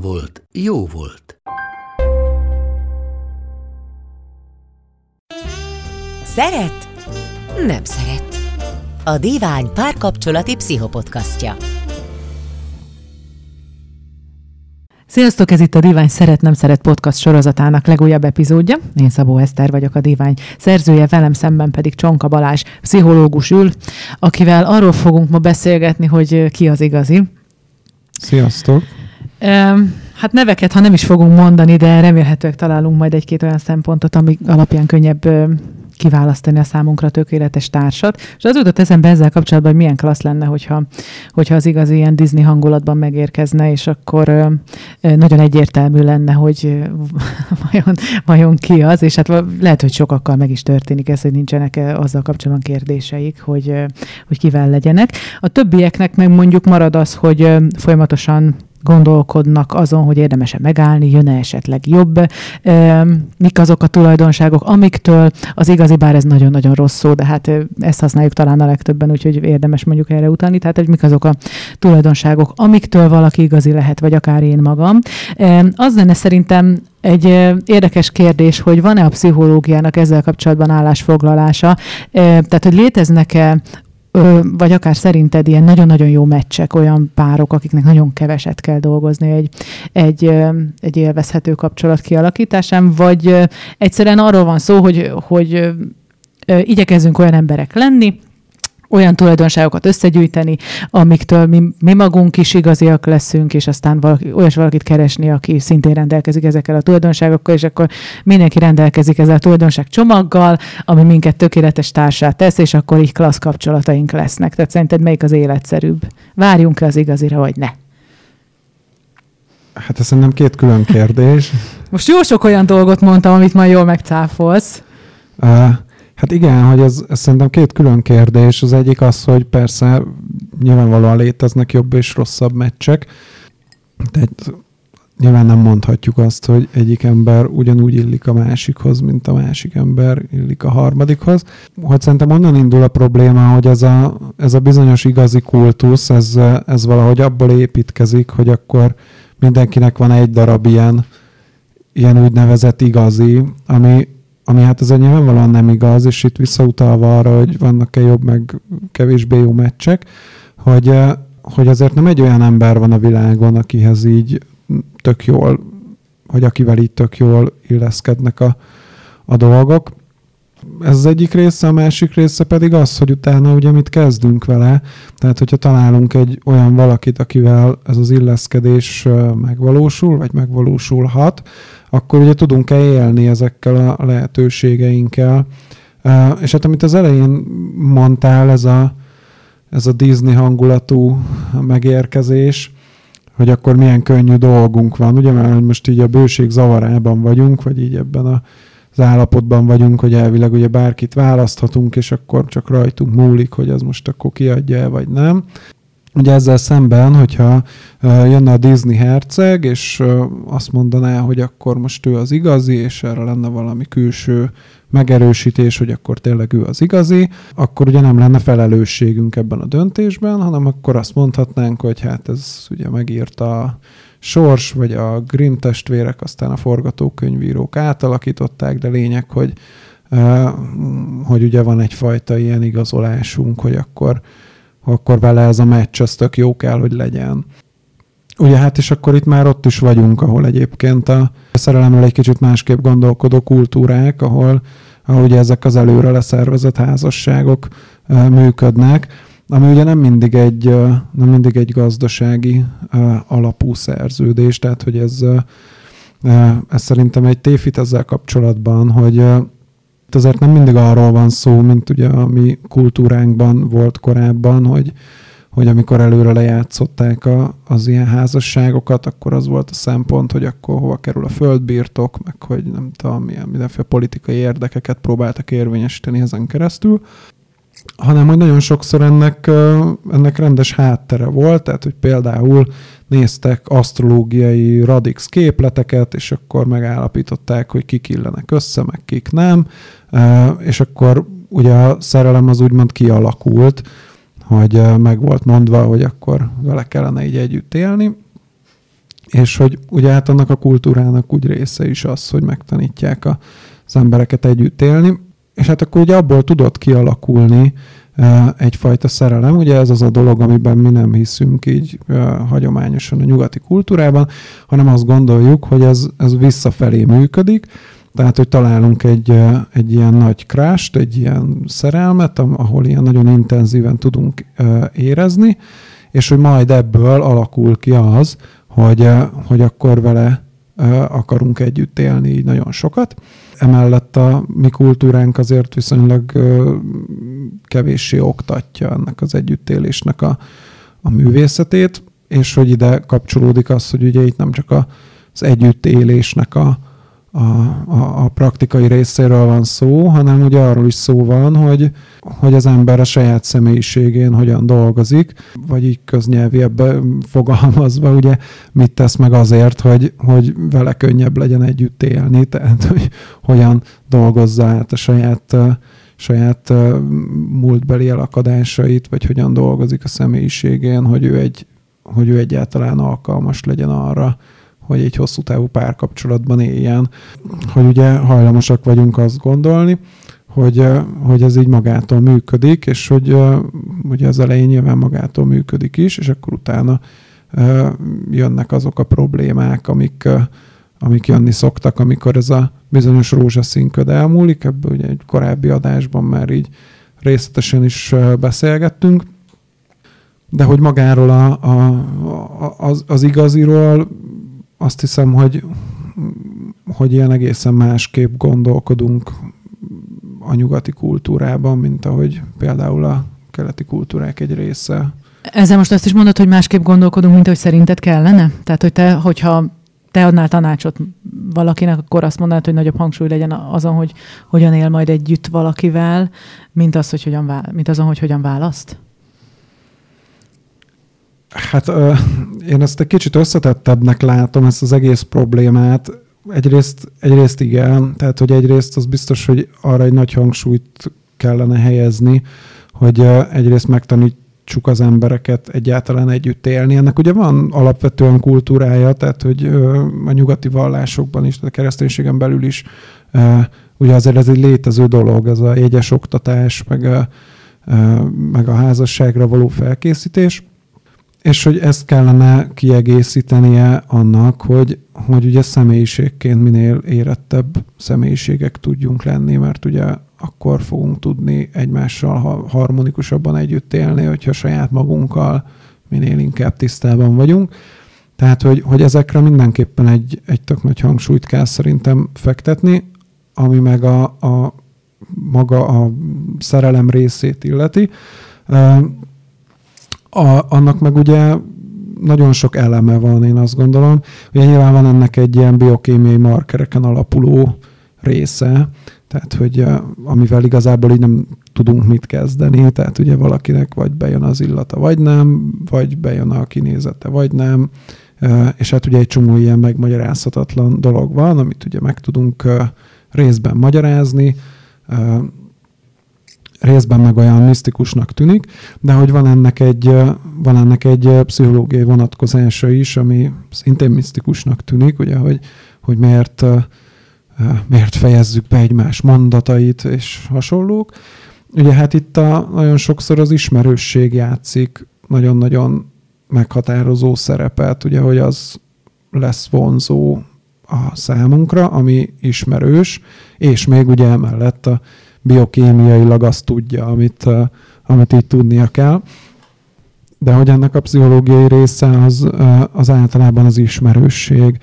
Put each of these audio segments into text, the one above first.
volt, jó volt. Szeret? Nem szeret. A Divány párkapcsolati pszichopodcastja. Sziasztok, ez itt a Divány Szeret Nem Szeret podcast sorozatának legújabb epizódja. Én Szabó Eszter vagyok a Divány szerzője, velem szemben pedig Csonka Balázs, pszichológus ül, akivel arról fogunk ma beszélgetni, hogy ki az igazi. Sziasztok! Hát neveket, ha nem is fogunk mondani, de remélhetőleg találunk majd egy-két olyan szempontot, ami alapján könnyebb kiválasztani a számunkra tökéletes társat. És az jutott eszembe ezzel kapcsolatban, hogy milyen klassz lenne, hogyha, hogyha az igazi ilyen Disney hangulatban megérkezne, és akkor ö, nagyon egyértelmű lenne, hogy vajon, vajon ki az, és hát lehet, hogy sokakkal meg is történik ez, hogy nincsenek azzal kapcsolatban kérdéseik, hogy, hogy kivel legyenek. A többieknek meg mondjuk marad az, hogy folyamatosan gondolkodnak azon, hogy érdemes-e megállni, jön-e esetleg jobb, mik azok a tulajdonságok, amiktől az igazi, bár ez nagyon-nagyon rossz szó, de hát ezt használjuk talán a legtöbben, úgyhogy érdemes mondjuk erre utalni, tehát hogy mik azok a tulajdonságok, amiktől valaki igazi lehet, vagy akár én magam. Az lenne szerintem egy érdekes kérdés, hogy van-e a pszichológiának ezzel kapcsolatban állásfoglalása, tehát hogy léteznek-e vagy akár szerinted ilyen nagyon-nagyon jó meccsek, olyan párok, akiknek nagyon keveset kell dolgozni egy, egy, egy élvezhető kapcsolat kialakításán, vagy egyszerűen arról van szó, hogy, hogy igyekezzünk olyan emberek lenni, olyan tulajdonságokat összegyűjteni, amiktől mi, mi magunk is igaziak leszünk, és aztán valaki, olyas valakit keresni, aki szintén rendelkezik ezekkel a tulajdonságokkal, és akkor mindenki rendelkezik ezzel a tulajdonság csomaggal, ami minket tökéletes társát tesz, és akkor így klassz kapcsolataink lesznek. Tehát szerinted melyik az életszerűbb? Várjunk-e az igazira, vagy ne? Hát ez szerintem két külön kérdés. Most jó sok olyan dolgot mondtam, amit majd jól megcáfolsz. Uh, Hát igen, hogy ez, ez szerintem két külön kérdés. Az egyik az, hogy persze nyilvánvalóan léteznek jobb és rosszabb meccsek, de nyilván nem mondhatjuk azt, hogy egyik ember ugyanúgy illik a másikhoz, mint a másik ember illik a harmadikhoz. Hogy szerintem onnan indul a probléma, hogy ez a, ez a bizonyos igazi kultusz, ez, ez valahogy abból építkezik, hogy akkor mindenkinek van egy darab ilyen, ilyen úgynevezett igazi, ami, ami hát ez nyilvánvalóan nem igaz, és itt visszautalva arra, hogy vannak-e jobb, meg kevésbé jó meccsek, hogy, eh, hogy azért nem egy olyan ember van a világon, akihez így tök jól, hogy akivel így tök jól illeszkednek a, a dolgok. Ez az egyik része, a másik része pedig az, hogy utána ugye mit kezdünk vele. Tehát, hogyha találunk egy olyan valakit, akivel ez az illeszkedés megvalósul, vagy megvalósulhat, akkor ugye tudunk-e élni ezekkel a lehetőségeinkkel. És hát amit az elején mondtál, ez a, ez a Disney hangulatú megérkezés, hogy akkor milyen könnyű dolgunk van, ugye, mert most így a bőség zavarában vagyunk, vagy így ebben a, az állapotban vagyunk, hogy elvileg ugye bárkit választhatunk, és akkor csak rajtunk múlik, hogy az most akkor kiadja -e, vagy nem. Ugye ezzel szemben, hogyha jönne a Disney herceg, és azt mondaná, hogy akkor most ő az igazi, és erre lenne valami külső megerősítés, hogy akkor tényleg ő az igazi, akkor ugye nem lenne felelősségünk ebben a döntésben, hanem akkor azt mondhatnánk, hogy hát ez ugye megírta Sors, vagy a Grimm testvérek, aztán a forgatókönyvírók átalakították, de lényeg, hogy, hogy ugye van egyfajta ilyen igazolásunk, hogy akkor akkor vele ez a meccs az tök jó kell, hogy legyen. Ugye hát és akkor itt már ott is vagyunk, ahol egyébként a szerelemről egy kicsit másképp gondolkodó kultúrák, ahol, ahol ugye ezek az előre leszervezett házasságok működnek, ami ugye nem mindig egy, nem mindig egy gazdasági alapú szerződés, tehát hogy ez, ez szerintem egy tévhit ezzel kapcsolatban, hogy azért nem mindig arról van szó, mint ugye a mi kultúránkban volt korábban, hogy, hogy amikor előre lejátszották a, az ilyen házasságokat, akkor az volt a szempont, hogy akkor hova kerül a földbirtok, meg hogy nem tudom, milyen mindenféle politikai érdekeket próbáltak érvényesíteni ezen keresztül hanem hogy nagyon sokszor ennek, ennek rendes háttere volt, tehát hogy például néztek asztrológiai radix képleteket, és akkor megállapították, hogy kik illenek össze, meg kik nem, és akkor ugye a szerelem az úgymond kialakult, hogy meg volt mondva, hogy akkor vele kellene így együtt élni, és hogy ugye hát annak a kultúrának úgy része is az, hogy megtanítják az embereket együtt élni, és hát akkor ugye abból tudott kialakulni egyfajta szerelem. Ugye ez az a dolog, amiben mi nem hiszünk így hagyományosan a nyugati kultúrában, hanem azt gondoljuk, hogy ez, ez visszafelé működik, tehát, hogy találunk egy, egy ilyen nagy krást, egy ilyen szerelmet, ahol ilyen nagyon intenzíven tudunk érezni, és hogy majd ebből alakul ki az, hogy, hogy akkor vele akarunk együtt élni így nagyon sokat. Emellett a mi kultúránk azért viszonylag kevéssé oktatja ennek az együttélésnek a, a művészetét, és hogy ide kapcsolódik az, hogy ugye itt nem csak az együttélésnek a, a, a, a praktikai részéről van szó, hanem ugye arról is szó van, hogy, hogy az ember a saját személyiségén hogyan dolgozik, vagy így köznyelviebben fogalmazva, ugye mit tesz meg azért, hogy, hogy vele könnyebb legyen együtt élni, tehát hogy hogyan dolgozza át a saját saját múltbeli elakadásait, vagy hogyan dolgozik a személyiségén, hogy ő, egy, hogy ő egyáltalán alkalmas legyen arra, hogy egy hosszú távú párkapcsolatban éljen. Hogy ugye hajlamosak vagyunk azt gondolni, hogy, hogy ez így magától működik, és hogy ugye az elején nyilván magától működik is, és akkor utána jönnek azok a problémák, amik, amik jönni szoktak, amikor ez a bizonyos rózsaszínköd elmúlik. Ebből ugye egy korábbi adásban már így részletesen is beszélgettünk. De hogy magáról a, a, az, az igaziról azt hiszem, hogy, hogy ilyen egészen másképp gondolkodunk a nyugati kultúrában, mint ahogy például a keleti kultúrák egy része. Ezzel most azt is mondod, hogy másképp gondolkodunk, mint hogy szerinted kellene? Tehát, hogy te, hogyha te adnál tanácsot valakinek, akkor azt mondanád, hogy nagyobb hangsúly legyen azon, hogy hogyan él majd együtt valakivel, mint, az, hogy hogyan, mint azon, hogy hogyan választ? Hát én ezt egy kicsit összetettebbnek látom, ezt az egész problémát. Egyrészt, egyrészt igen, tehát hogy egyrészt az biztos, hogy arra egy nagy hangsúlyt kellene helyezni, hogy egyrészt megtanítsuk az embereket egyáltalán együtt élni. Ennek ugye van alapvetően kultúrája, tehát hogy a nyugati vallásokban is, a kereszténységen belül is ugye azért ez egy létező dolog, ez a jegyes oktatás, meg a, meg a házasságra való felkészítés és hogy ezt kellene kiegészítenie annak, hogy, hogy ugye személyiségként minél érettebb személyiségek tudjunk lenni, mert ugye akkor fogunk tudni egymással harmonikusabban együtt élni, hogyha saját magunkkal minél inkább tisztában vagyunk. Tehát, hogy, hogy ezekre mindenképpen egy, egy tök nagy hangsúlyt kell szerintem fektetni, ami meg a, a maga a szerelem részét illeti. A, annak meg ugye nagyon sok eleme van, én azt gondolom. Ugye nyilván van ennek egy ilyen biokémiai markereken alapuló része, tehát hogy amivel igazából így nem tudunk mit kezdeni, tehát ugye valakinek vagy bejön az illata, vagy nem, vagy bejön a kinézete, vagy nem, és hát ugye egy csomó ilyen megmagyarázhatatlan dolog van, amit ugye meg tudunk részben magyarázni, részben meg olyan misztikusnak tűnik, de hogy van ennek egy, van ennek egy pszichológiai vonatkozása is, ami szintén misztikusnak tűnik, ugye, hogy, hogy miért, miért fejezzük be egymás mondatait és hasonlók. Ugye hát itt a, nagyon sokszor az ismerősség játszik nagyon-nagyon meghatározó szerepet, ugye, hogy az lesz vonzó a számunkra, ami ismerős, és még ugye emellett a biokémiailag azt tudja, amit, amit így tudnia kell. De hogy ennek a pszichológiai része az, az általában az ismerősség.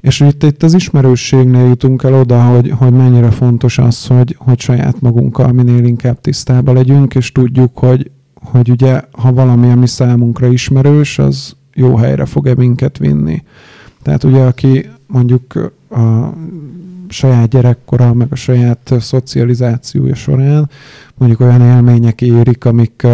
És itt, itt az ismerősségnél jutunk el oda, hogy, hogy mennyire fontos az, hogy, hogy saját magunkkal minél inkább tisztában legyünk, és tudjuk, hogy, hogy ugye, ha valami, ami számunkra ismerős, az jó helyre fog-e minket vinni. Tehát ugye, aki mondjuk a saját gyerekkora, meg a saját szocializációja során mondjuk olyan élmények érik, amik,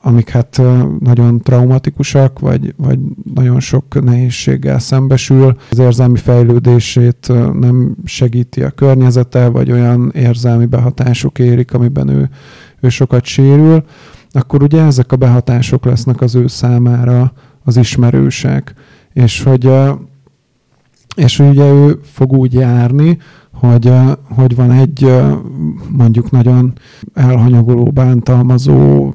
amik hát nagyon traumatikusak, vagy, vagy nagyon sok nehézséggel szembesül. Az érzelmi fejlődését nem segíti a környezete, vagy olyan érzelmi behatások érik, amiben ő, ő sokat sérül, akkor ugye ezek a behatások lesznek az ő számára az ismerősek. És hogy, és ugye ő fog úgy járni, hogy, hogy van egy mondjuk nagyon elhanyagoló, bántalmazó,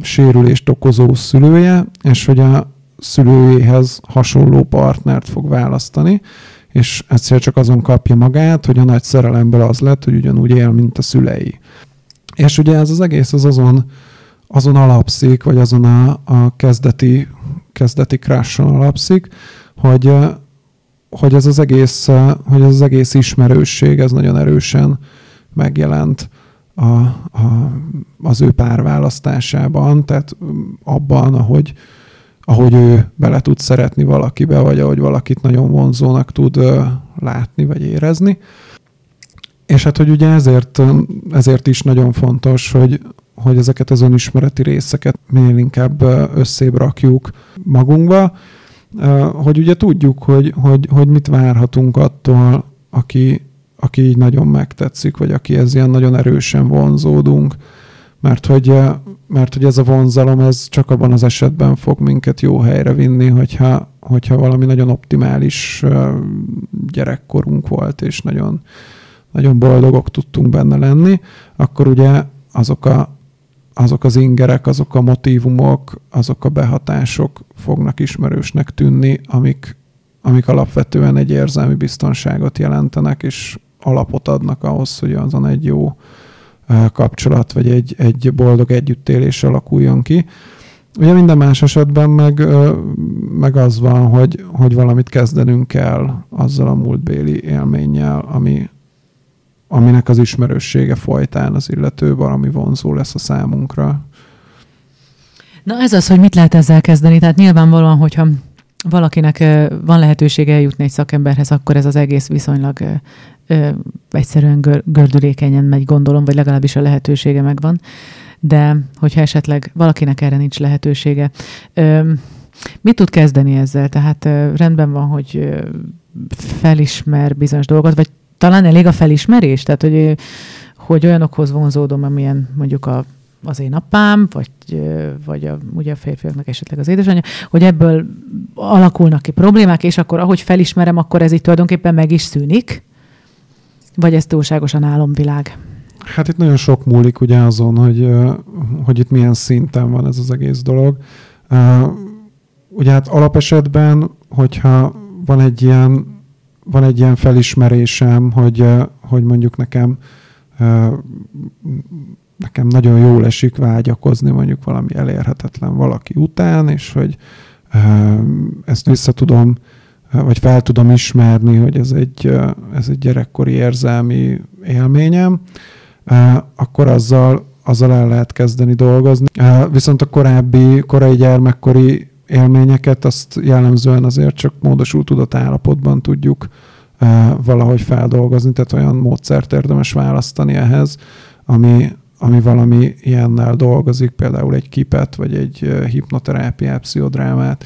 sérülést okozó szülője, és hogy a szülőjéhez hasonló partnert fog választani, és egyszer csak azon kapja magát, hogy a nagy szerelemből az lett, hogy ugyanúgy él, mint a szülei. És ugye ez az egész az azon, azon alapszik, vagy azon a, a kezdeti, kezdeti crashon alapszik, hogy, hogy ez az egész, hogy ez az egész ismerősség, ez nagyon erősen megjelent a, a, az ő párválasztásában, tehát abban, ahogy, ahogy ő bele tud szeretni valakibe, vagy ahogy valakit nagyon vonzónak tud látni, vagy érezni. És hát, hogy ugye ezért, ezért is nagyon fontos, hogy, hogy ezeket az önismereti részeket minél inkább összébb rakjuk magunkba, hogy ugye tudjuk, hogy, hogy, hogy mit várhatunk attól, aki, aki így nagyon megtetszik, vagy aki ez ilyen nagyon erősen vonzódunk, mert hogy, mert hogy ez a vonzalom, ez csak abban az esetben fog minket jó helyre vinni, hogyha, hogyha valami nagyon optimális gyerekkorunk volt, és nagyon, nagyon boldogok tudtunk benne lenni, akkor ugye azok a, azok az ingerek, azok a motivumok, azok a behatások fognak ismerősnek tűnni, amik, amik alapvetően egy érzelmi biztonságot jelentenek, és alapot adnak ahhoz, hogy azon egy jó kapcsolat, vagy egy, egy boldog együttélés alakuljon ki. Ugye minden más esetben meg, meg az van, hogy, hogy valamit kezdenünk kell azzal a múltbéli élménnyel, ami, aminek az ismerőssége folytán az illető valami vonzó lesz a számunkra. Na ez az, hogy mit lehet ezzel kezdeni. Tehát nyilvánvalóan, hogyha valakinek van lehetősége eljutni egy szakemberhez, akkor ez az egész viszonylag ö, egyszerűen gör, gördülékenyen megy, gondolom, vagy legalábbis a lehetősége megvan. De hogyha esetleg valakinek erre nincs lehetősége, ö, mit tud kezdeni ezzel? Tehát ö, rendben van, hogy ö, felismer bizonyos dolgot, vagy talán elég a felismerés, tehát hogy, hogy olyanokhoz vonzódom, amilyen mondjuk a az én apám, vagy, vagy a, ugye a férfiaknak esetleg az édesanyja, hogy ebből alakulnak ki problémák, és akkor ahogy felismerem, akkor ez itt tulajdonképpen meg is szűnik, vagy ez túlságosan álomvilág? Hát itt nagyon sok múlik ugye azon, hogy, hogy itt milyen szinten van ez az egész dolog. Ugye hát alapesetben, hogyha van egy ilyen van egy ilyen felismerésem, hogy, hogy mondjuk nekem nekem nagyon jól esik vágyakozni mondjuk valami elérhetetlen valaki után, és hogy ezt vissza tudom, vagy fel tudom ismerni, hogy ez egy, ez egy gyerekkori érzelmi élményem, akkor azzal, azzal el lehet kezdeni dolgozni. Viszont a korábbi, korai gyermekkori élményeket, azt jellemzően azért csak módosult tudatállapotban tudjuk valahogy feldolgozni, tehát olyan módszert érdemes választani ehhez, ami, ami valami ilyennel dolgozik, például egy kipet, vagy egy hipnoterápiát, pszichodrámát.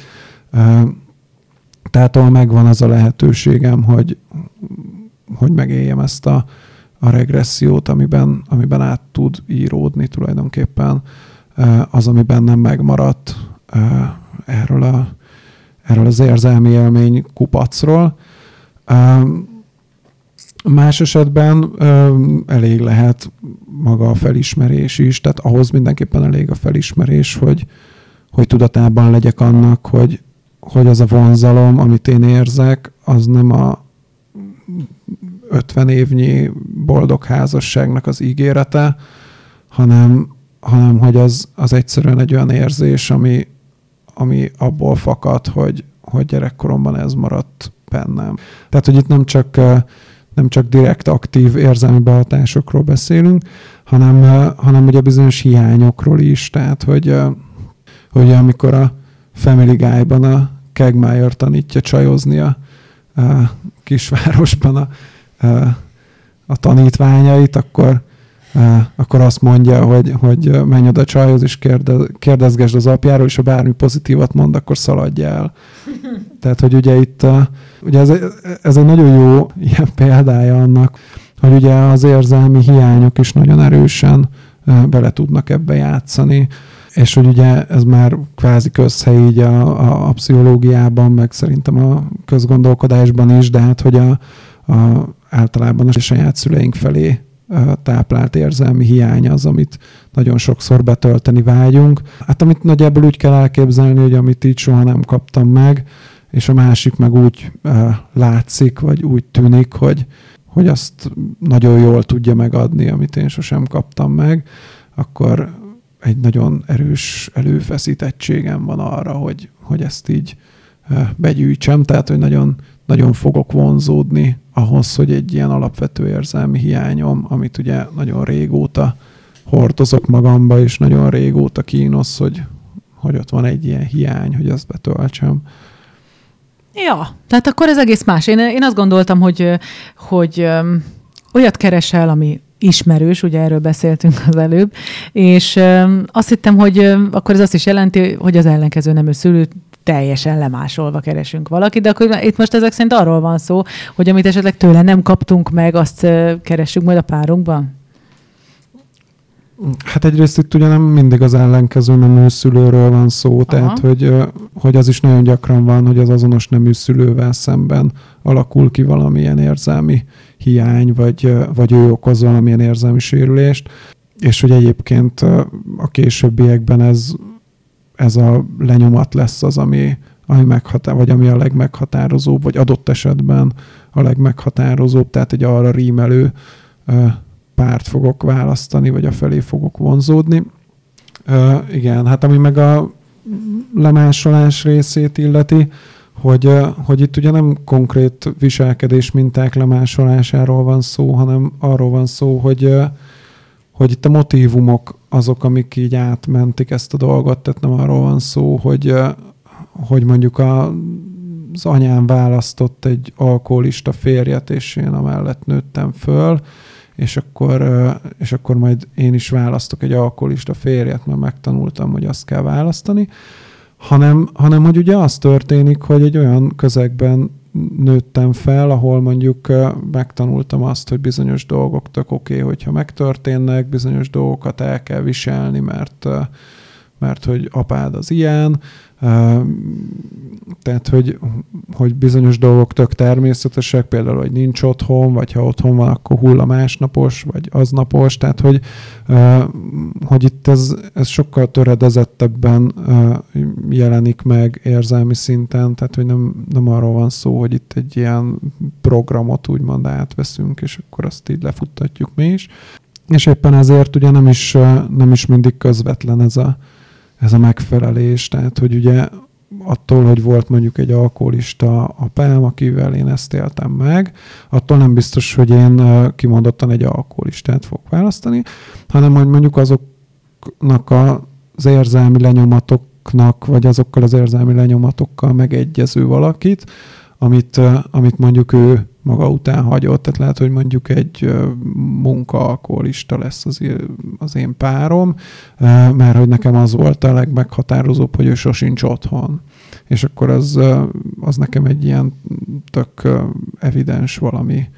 Tehát ahol megvan az a lehetőségem, hogy, hogy megéljem ezt a, a regressziót, amiben, amiben át tud íródni tulajdonképpen az, ami bennem megmaradt erről, a, erről az érzelmi élmény kupacról. Más esetben elég lehet maga a felismerés is, tehát ahhoz mindenképpen elég a felismerés, hogy, hogy tudatában legyek annak, hogy, hogy az a vonzalom, amit én érzek, az nem a 50 évnyi boldog házasságnak az ígérete, hanem, hanem hogy az, az egyszerűen egy olyan érzés, ami, ami abból fakad, hogy, hogy gyerekkoromban ez maradt bennem. Tehát, hogy itt nem csak nem csak direkt aktív érzelmi behatásokról beszélünk, hanem, hanem ugye bizonyos hiányokról is. Tehát, hogy, hogy amikor a Family Guy-ban a Kegmeyer tanítja csajozni a, a kisvárosban a, a tanítványait, akkor akkor azt mondja, hogy, hogy menj oda a csajhoz, és kérdez, kérdezgesd az apjáról, és ha bármi pozitívat mond, akkor szaladj el. Tehát, hogy ugye itt, ugye ez, ez egy nagyon jó ilyen példája annak, hogy ugye az érzelmi hiányok is nagyon erősen bele tudnak ebbe játszani, és hogy ugye ez már kvázi közhely így a, a, a pszichológiában, meg szerintem a közgondolkodásban is, de hát hogy a, a általában a saját szüleink felé táplált érzelmi hiány az, amit nagyon sokszor betölteni vágyunk. Hát amit nagyjából úgy kell elképzelni, hogy amit így soha nem kaptam meg, és a másik meg úgy látszik, vagy úgy tűnik, hogy, hogy azt nagyon jól tudja megadni, amit én sosem kaptam meg, akkor egy nagyon erős előfeszítettségem van arra, hogy, hogy ezt így begyűjtsem, tehát hogy nagyon, nagyon fogok vonzódni ahhoz, hogy egy ilyen alapvető érzelmi hiányom, amit ugye nagyon régóta hordozok magamba, és nagyon régóta kínosz, hogy, hogy ott van egy ilyen hiány, hogy ezt betöltsem. Ja, tehát akkor ez egész más. Én, én azt gondoltam, hogy, hogy olyat keresel, ami ismerős, ugye erről beszéltünk az előbb, és azt hittem, hogy akkor ez azt is jelenti, hogy az ellenkező nemű szülő teljesen lemásolva keresünk valakit, de akkor itt most ezek szerint arról van szó, hogy amit esetleg tőle nem kaptunk meg, azt keressük majd a párunkban? Hát egyrészt itt ugye nem mindig az ellenkező nemű szülőről van szó, Aha. tehát hogy, hogy az is nagyon gyakran van, hogy az azonos nemű szülővel szemben alakul ki valamilyen érzelmi hiány, vagy, vagy ő okoz valamilyen érzelmi sérülést, és hogy egyébként a későbbiekben ez ez a lenyomat lesz az, ami, ami meghatár, vagy ami a legmeghatározóbb, vagy adott esetben a legmeghatározóbb, tehát egy arra rímelő párt fogok választani, vagy a felé fogok vonzódni. Igen, hát ami meg a lemásolás részét illeti, hogy, hogy itt ugye nem konkrét viselkedés minták lemásolásáról van szó, hanem arról van szó, hogy, hogy itt a motivumok azok, amik így átmentik ezt a dolgot, tehát nem arról van szó, hogy, hogy mondjuk a, az anyám választott egy alkoholista férjet, és én amellett nőttem föl, és akkor, és akkor majd én is választok egy alkoholista férjet, mert megtanultam, hogy azt kell választani, hanem, hanem hogy ugye az történik, hogy egy olyan közegben nőttem fel, ahol mondjuk megtanultam azt, hogy bizonyos dolgok tök oké, okay, hogyha megtörténnek, bizonyos dolgokat el kell viselni, mert, mert hogy apád az ilyen, tehát, hogy, hogy bizonyos dolgok tök természetesek, például, hogy nincs otthon, vagy ha otthon van, akkor hull a másnapos, vagy aznapos, tehát, hogy, hogy itt ez, ez sokkal töredezettebben jelenik meg érzelmi szinten, tehát, hogy nem, nem arról van szó, hogy itt egy ilyen programot úgymond átveszünk, és akkor azt így lefuttatjuk mi is. És éppen ezért ugye nem is, nem is mindig közvetlen ez a, ez a megfelelés, tehát hogy ugye attól, hogy volt mondjuk egy alkoholista apám, akivel én ezt éltem meg, attól nem biztos, hogy én kimondottan egy alkoholistát fogok választani, hanem hogy mondjuk azoknak az érzelmi lenyomatoknak, vagy azokkal az érzelmi lenyomatokkal megegyező valakit, amit, amit mondjuk ő maga után hagyott. Tehát lehet, hogy mondjuk egy munkaalkoholista lesz az, az én párom, mert hogy nekem az volt a legmeghatározóbb, hogy ő sosincs otthon. És akkor az, az nekem egy ilyen tök evidens valami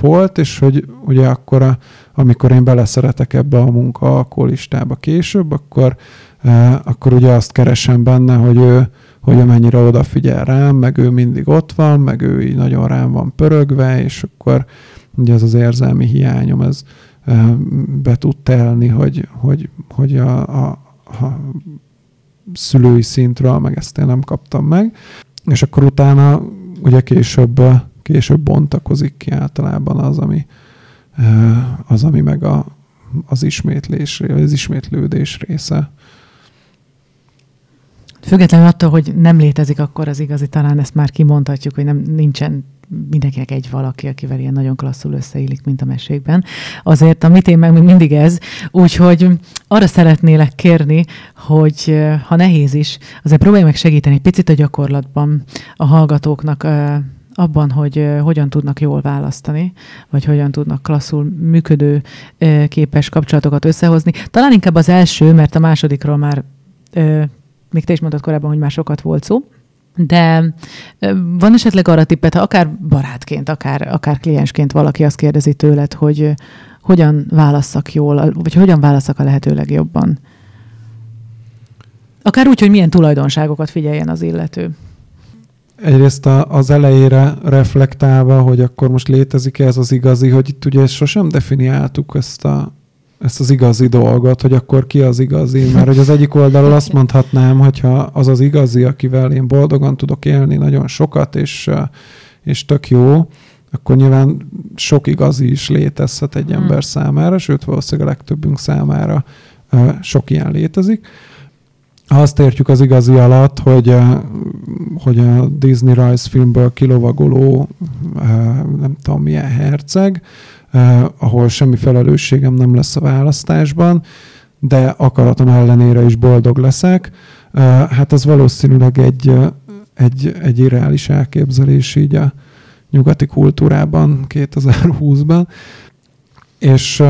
volt, és hogy ugye akkor, a, amikor én beleszeretek ebbe a munkaalkoholistába később, akkor, akkor ugye azt keresem benne, hogy ő, hogy amennyire odafigyel rám, meg ő mindig ott van, meg ő így nagyon rám van pörögve, és akkor ugye ez az érzelmi hiányom, ez be tud telni, hogy, hogy, hogy a, a, a szülői szintről, meg ezt én nem kaptam meg, és akkor utána ugye később, később bontakozik ki általában az, ami, az, ami meg a, az ismétlés, az ismétlődés része. Függetlenül attól, hogy nem létezik akkor az igazi, talán ezt már kimondhatjuk, hogy nem nincsen mindenkinek egy valaki, akivel ilyen nagyon klasszul összeillik, mint a mesékben. Azért a mit én meg mindig ez, úgyhogy arra szeretnélek kérni, hogy ha nehéz is, azért próbálj meg segíteni egy picit a gyakorlatban a hallgatóknak abban, hogy hogyan tudnak jól választani, vagy hogyan tudnak klasszul működő képes kapcsolatokat összehozni. Talán inkább az első, mert a másodikról már még te is mondtad korábban, hogy már sokat volt szó, de van esetleg arra tippet, ha akár barátként, akár, akár kliensként valaki azt kérdezi tőled, hogy hogyan válasszak jól, vagy hogyan válasszak a lehető legjobban? Akár úgy, hogy milyen tulajdonságokat figyeljen az illető. Egyrészt a, az elejére reflektálva, hogy akkor most létezik-e ez az igazi, hogy itt ugye sosem definiáltuk ezt a, ezt az igazi dolgot, hogy akkor ki az igazi. Mert hogy az egyik oldalról azt mondhatnám, hogyha az az igazi, akivel én boldogan tudok élni nagyon sokat, és, és tök jó, akkor nyilván sok igazi is létezhet egy hmm. ember számára, sőt valószínűleg a legtöbbünk számára sok ilyen létezik. Ha azt értjük az igazi alatt, hogy, hogy a Disney rajzfilmből kilovagoló nem tudom milyen herceg, eh, ahol semmi felelősségem nem lesz a választásban, de akaratom ellenére is boldog leszek. Eh, hát ez valószínűleg egy, egy, egy irreális elképzelés így a nyugati kultúrában 2020-ban. És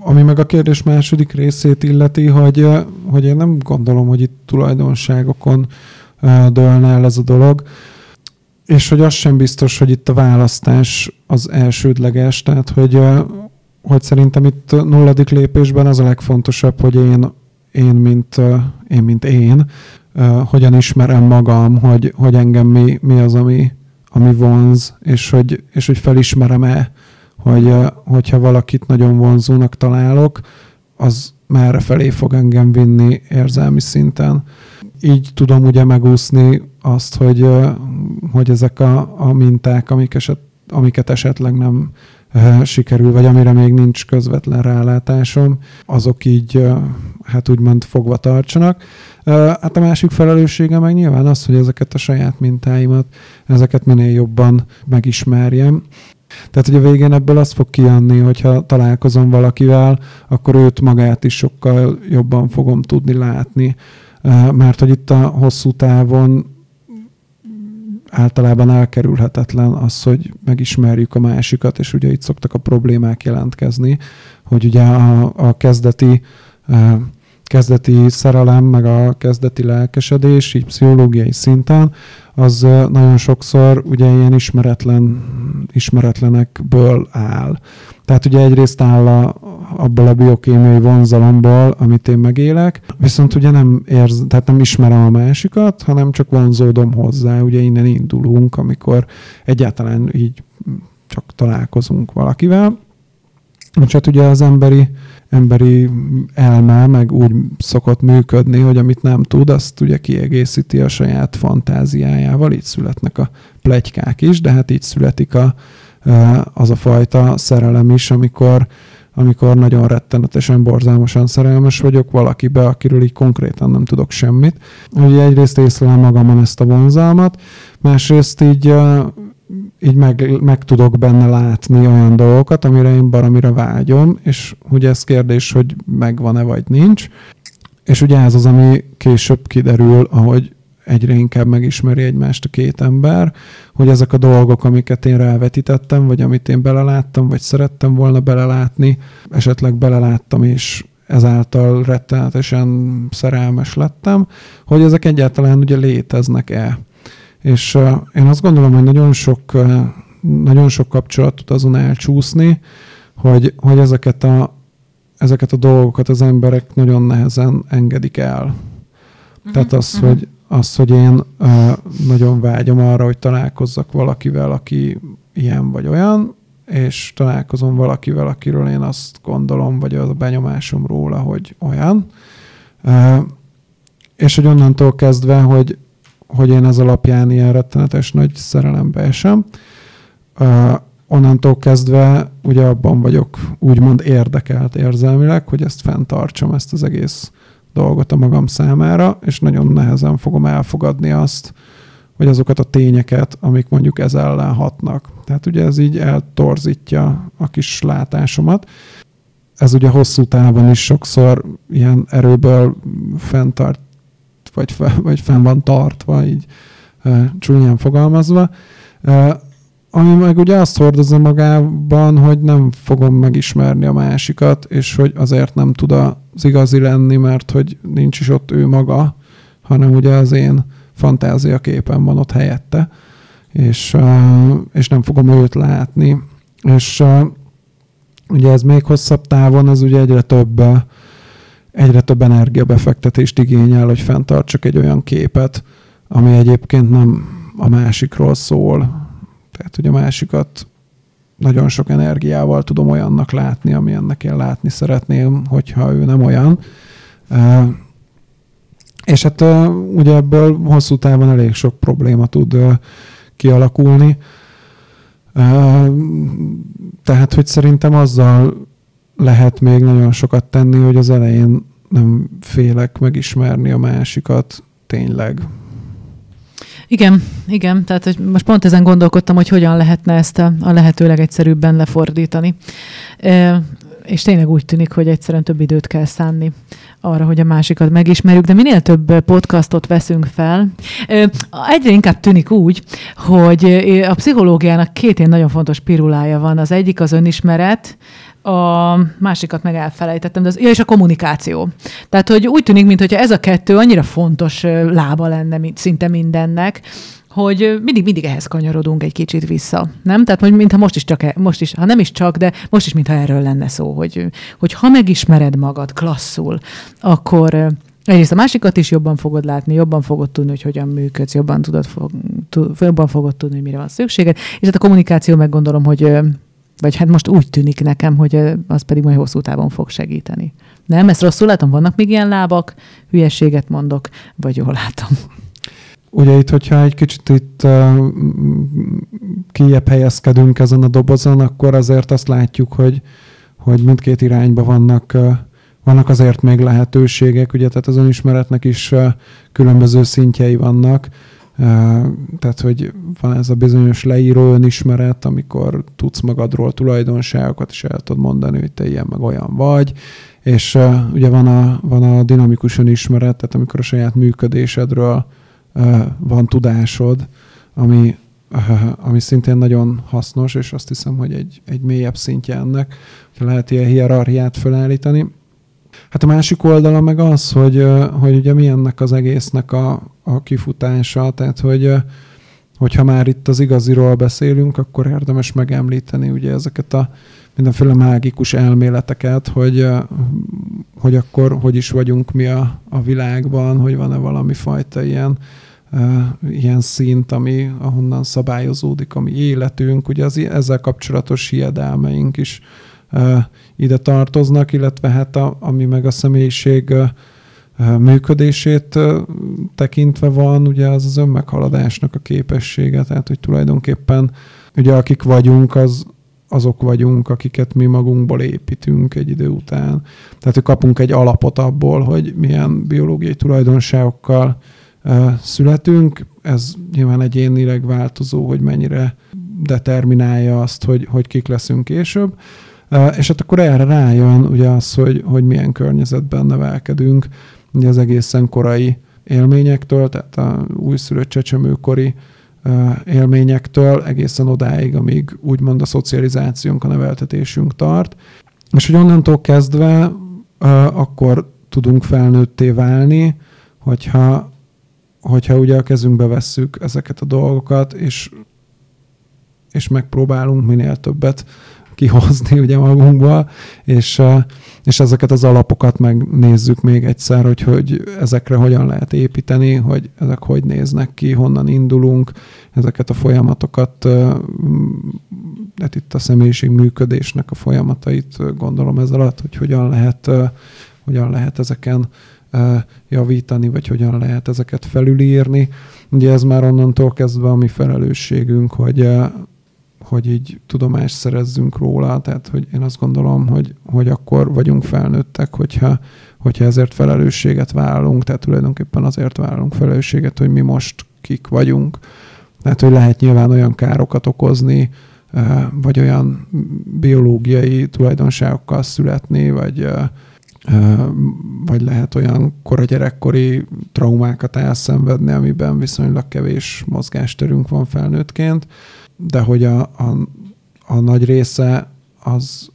ami meg a kérdés második részét illeti, hogy, hogy én nem gondolom, hogy itt tulajdonságokon dőlne el ez a dolog. És hogy az sem biztos, hogy itt a választás az elsődleges, tehát hogy, hogy szerintem itt nulladik lépésben az a legfontosabb, hogy én, én, mint, én, mint én, hogyan ismerem magam, hogy, hogy engem mi, mi az, ami, ami vonz, és hogy, és hogy felismerem-e, hogy hogyha valakit nagyon vonzónak találok, az merre felé fog engem vinni érzelmi szinten. Így tudom ugye megúszni azt, hogy, hogy ezek a, a minták, amik eset, amiket esetleg nem sikerül, vagy amire még nincs közvetlen rálátásom, azok így, hát úgymond fogva tartsanak. Hát a másik felelőssége meg nyilván az, hogy ezeket a saját mintáimat, ezeket minél jobban megismerjem. Tehát, hogy a végén ebből az fog kijönni, hogyha találkozom valakivel, akkor őt magát is sokkal jobban fogom tudni látni. Mert hogy itt a hosszú távon általában elkerülhetetlen az, hogy megismerjük a másikat, és ugye itt szoktak a problémák jelentkezni, hogy ugye a, a kezdeti kezdeti szerelem, meg a kezdeti lelkesedés, így pszichológiai szinten, az nagyon sokszor ugye ilyen ismeretlen, ismeretlenekből áll. Tehát ugye egyrészt áll a, abból a biokémiai vonzalomból, amit én megélek, viszont ugye nem érz, tehát nem ismerem a másikat, hanem csak vonzódom hozzá, ugye innen indulunk, amikor egyáltalán így csak találkozunk valakivel. És hát ugye az emberi emberi elme meg úgy szokott működni, hogy amit nem tud, azt ugye kiegészíti a saját fantáziájával, így születnek a plegykák is, de hát így születik a, az a fajta szerelem is, amikor, amikor nagyon rettenetesen, borzalmasan szerelmes vagyok valakibe, akiről így konkrétan nem tudok semmit. Ugye egyrészt észlelem magamon ezt a vonzalmat, másrészt így így meg, meg tudok benne látni olyan dolgokat, amire én baromira vágyom, és ugye ez kérdés, hogy megvan-e vagy nincs. És ugye ez az, ami később kiderül, ahogy egyre inkább megismeri egymást a két ember, hogy ezek a dolgok, amiket én rávetítettem, vagy amit én beleláttam, vagy szerettem volna belelátni, esetleg beleláttam, és ezáltal rettenetesen szerelmes lettem, hogy ezek egyáltalán ugye léteznek-e. És én azt gondolom, hogy nagyon sok, nagyon sok kapcsolat tud azon elcsúszni, hogy, hogy ezeket, a, ezeket a dolgokat az emberek nagyon nehezen engedik el. Uh-huh, Tehát az, uh-huh. hogy, az, hogy én uh, nagyon vágyom arra, hogy találkozzak valakivel, aki ilyen vagy olyan, és találkozom valakivel, akiről én azt gondolom, vagy az a benyomásom róla, hogy olyan. Uh, és hogy onnantól kezdve, hogy hogy én ez alapján ilyen rettenetes nagy szerelembe esem. Uh, onnantól kezdve ugye abban vagyok úgymond érdekelt érzelmileg, hogy ezt fenntartsam, ezt az egész dolgot a magam számára, és nagyon nehezen fogom elfogadni azt, vagy azokat a tényeket, amik mondjuk ez ellen hatnak. Tehát ugye ez így eltorzítja a kis látásomat. Ez ugye hosszú távon is sokszor ilyen erőből fenntart, vagy, vagy fenn van tartva, így csúnyán fogalmazva. Ami meg ugye azt hordozza magában, hogy nem fogom megismerni a másikat, és hogy azért nem tud az igazi lenni, mert hogy nincs is ott ő maga, hanem ugye az én fantázia képen van ott helyette, és, és nem fogom őt látni. És ugye ez még hosszabb távon, ez ugye egyre több, egyre több energiabefektetést igényel, hogy fenntartsak egy olyan képet, ami egyébként nem a másikról szól. Tehát ugye a másikat nagyon sok energiával tudom olyannak látni, ami ennek én látni szeretném, hogyha ő nem olyan. És hát ugye ebből hosszú távon elég sok probléma tud kialakulni. Tehát, hogy szerintem azzal lehet még nagyon sokat tenni, hogy az elején nem félek megismerni a másikat tényleg. Igen, igen, tehát hogy most pont ezen gondolkodtam, hogy hogyan lehetne ezt a, a lehető legegyszerűbben lefordítani. E, és tényleg úgy tűnik, hogy egyszerűen több időt kell szánni arra, hogy a másikat megismerjük, de minél több podcastot veszünk fel, egyre inkább tűnik úgy, hogy a pszichológiának két ilyen nagyon fontos pirulája van. Az egyik az önismeret, a másikat meg elfelejtettem, de az, ja, és a kommunikáció. Tehát, hogy úgy tűnik, mintha ez a kettő annyira fontos lába lenne szinte mindennek, hogy mindig, mindig ehhez kanyarodunk egy kicsit vissza, nem? Tehát, hogy mintha most is csak, e, most is, ha nem is csak, de most is, mintha erről lenne szó, hogy, hogy ha megismered magad klasszul, akkor egyrészt a másikat is jobban fogod látni, jobban fogod tudni, hogy hogyan működsz, jobban, tudod, fog, jobban fogod tudni, hogy mire van szükséged, és hát a kommunikáció meg gondolom, hogy vagy hát most úgy tűnik nekem, hogy az pedig majd hosszú távon fog segíteni. Nem, ezt rosszul látom, vannak még ilyen lábak, hülyeséget mondok, vagy jól látom. Ugye itt, hogyha egy kicsit itt uh, kijebb helyezkedünk ezen a dobozon, akkor azért azt látjuk, hogy, hogy mindkét irányba vannak, vannak azért még lehetőségek, ugye, tehát az önismeretnek is különböző szintjei vannak, tehát, hogy van ez a bizonyos leíró önismeret, amikor tudsz magadról tulajdonságokat, és el tudod mondani, hogy te ilyen meg olyan vagy, és ugye van a, van a dinamikus önismeret, tehát amikor a saját működésedről van tudásod, ami, ami szintén nagyon hasznos, és azt hiszem, hogy egy, egy mélyebb szintje ennek, hogy lehet ilyen hierarchiát felállítani. Hát a másik oldala meg az, hogy, hogy ugye mi ennek az egésznek a, a kifutása, tehát hogy hogyha már itt az igaziról beszélünk, akkor érdemes megemlíteni ugye ezeket a mindenféle mágikus elméleteket, hogy, hogy akkor hogy is vagyunk mi a, a világban, hogy van-e valami fajta ilyen ilyen szint, ami ahonnan szabályozódik a mi életünk, ugye az ezzel kapcsolatos hiedelmeink is ide tartoznak, illetve hát a, ami meg a személyiség működését tekintve van, ugye az az önmeghaladásnak a képessége, tehát hogy tulajdonképpen ugye akik vagyunk, az, azok vagyunk, akiket mi magunkból építünk egy idő után. Tehát, hogy kapunk egy alapot abból, hogy milyen biológiai tulajdonságokkal születünk. Ez nyilván egyénileg változó, hogy mennyire determinálja azt, hogy, hogy kik leszünk később. És hát akkor erre rájön ugye az, hogy, hogy milyen környezetben nevelkedünk, ugye az egészen korai élményektől, tehát a újszülött csecsemőkori élményektől egészen odáig, amíg úgymond a szocializációnk, a neveltetésünk tart. És hogy onnantól kezdve akkor tudunk felnőtté válni, hogyha hogyha ugye a kezünkbe vesszük ezeket a dolgokat, és, és megpróbálunk minél többet kihozni ugye magunkból, és, és ezeket az alapokat megnézzük még egyszer, hogy, hogy ezekre hogyan lehet építeni, hogy ezek hogy néznek ki, honnan indulunk, ezeket a folyamatokat, hát itt a személyiség működésnek a folyamatait gondolom ez alatt, hogy hogyan lehet, hogyan lehet ezeken javítani, vagy hogyan lehet ezeket felülírni. Ugye ez már onnantól kezdve a mi felelősségünk, hogy, hogy így tudomást szerezzünk róla, tehát hogy én azt gondolom, hogy, hogy akkor vagyunk felnőttek, hogyha, hogyha ezért felelősséget vállalunk, tehát tulajdonképpen azért vállalunk felelősséget, hogy mi most kik vagyunk. Tehát, hogy lehet nyilván olyan károkat okozni, vagy olyan biológiai tulajdonságokkal születni, vagy, vagy lehet olyan kora gyerekkori traumákat elszenvedni, amiben viszonylag kevés mozgásterünk van felnőttként, de hogy a, a, a nagy része az,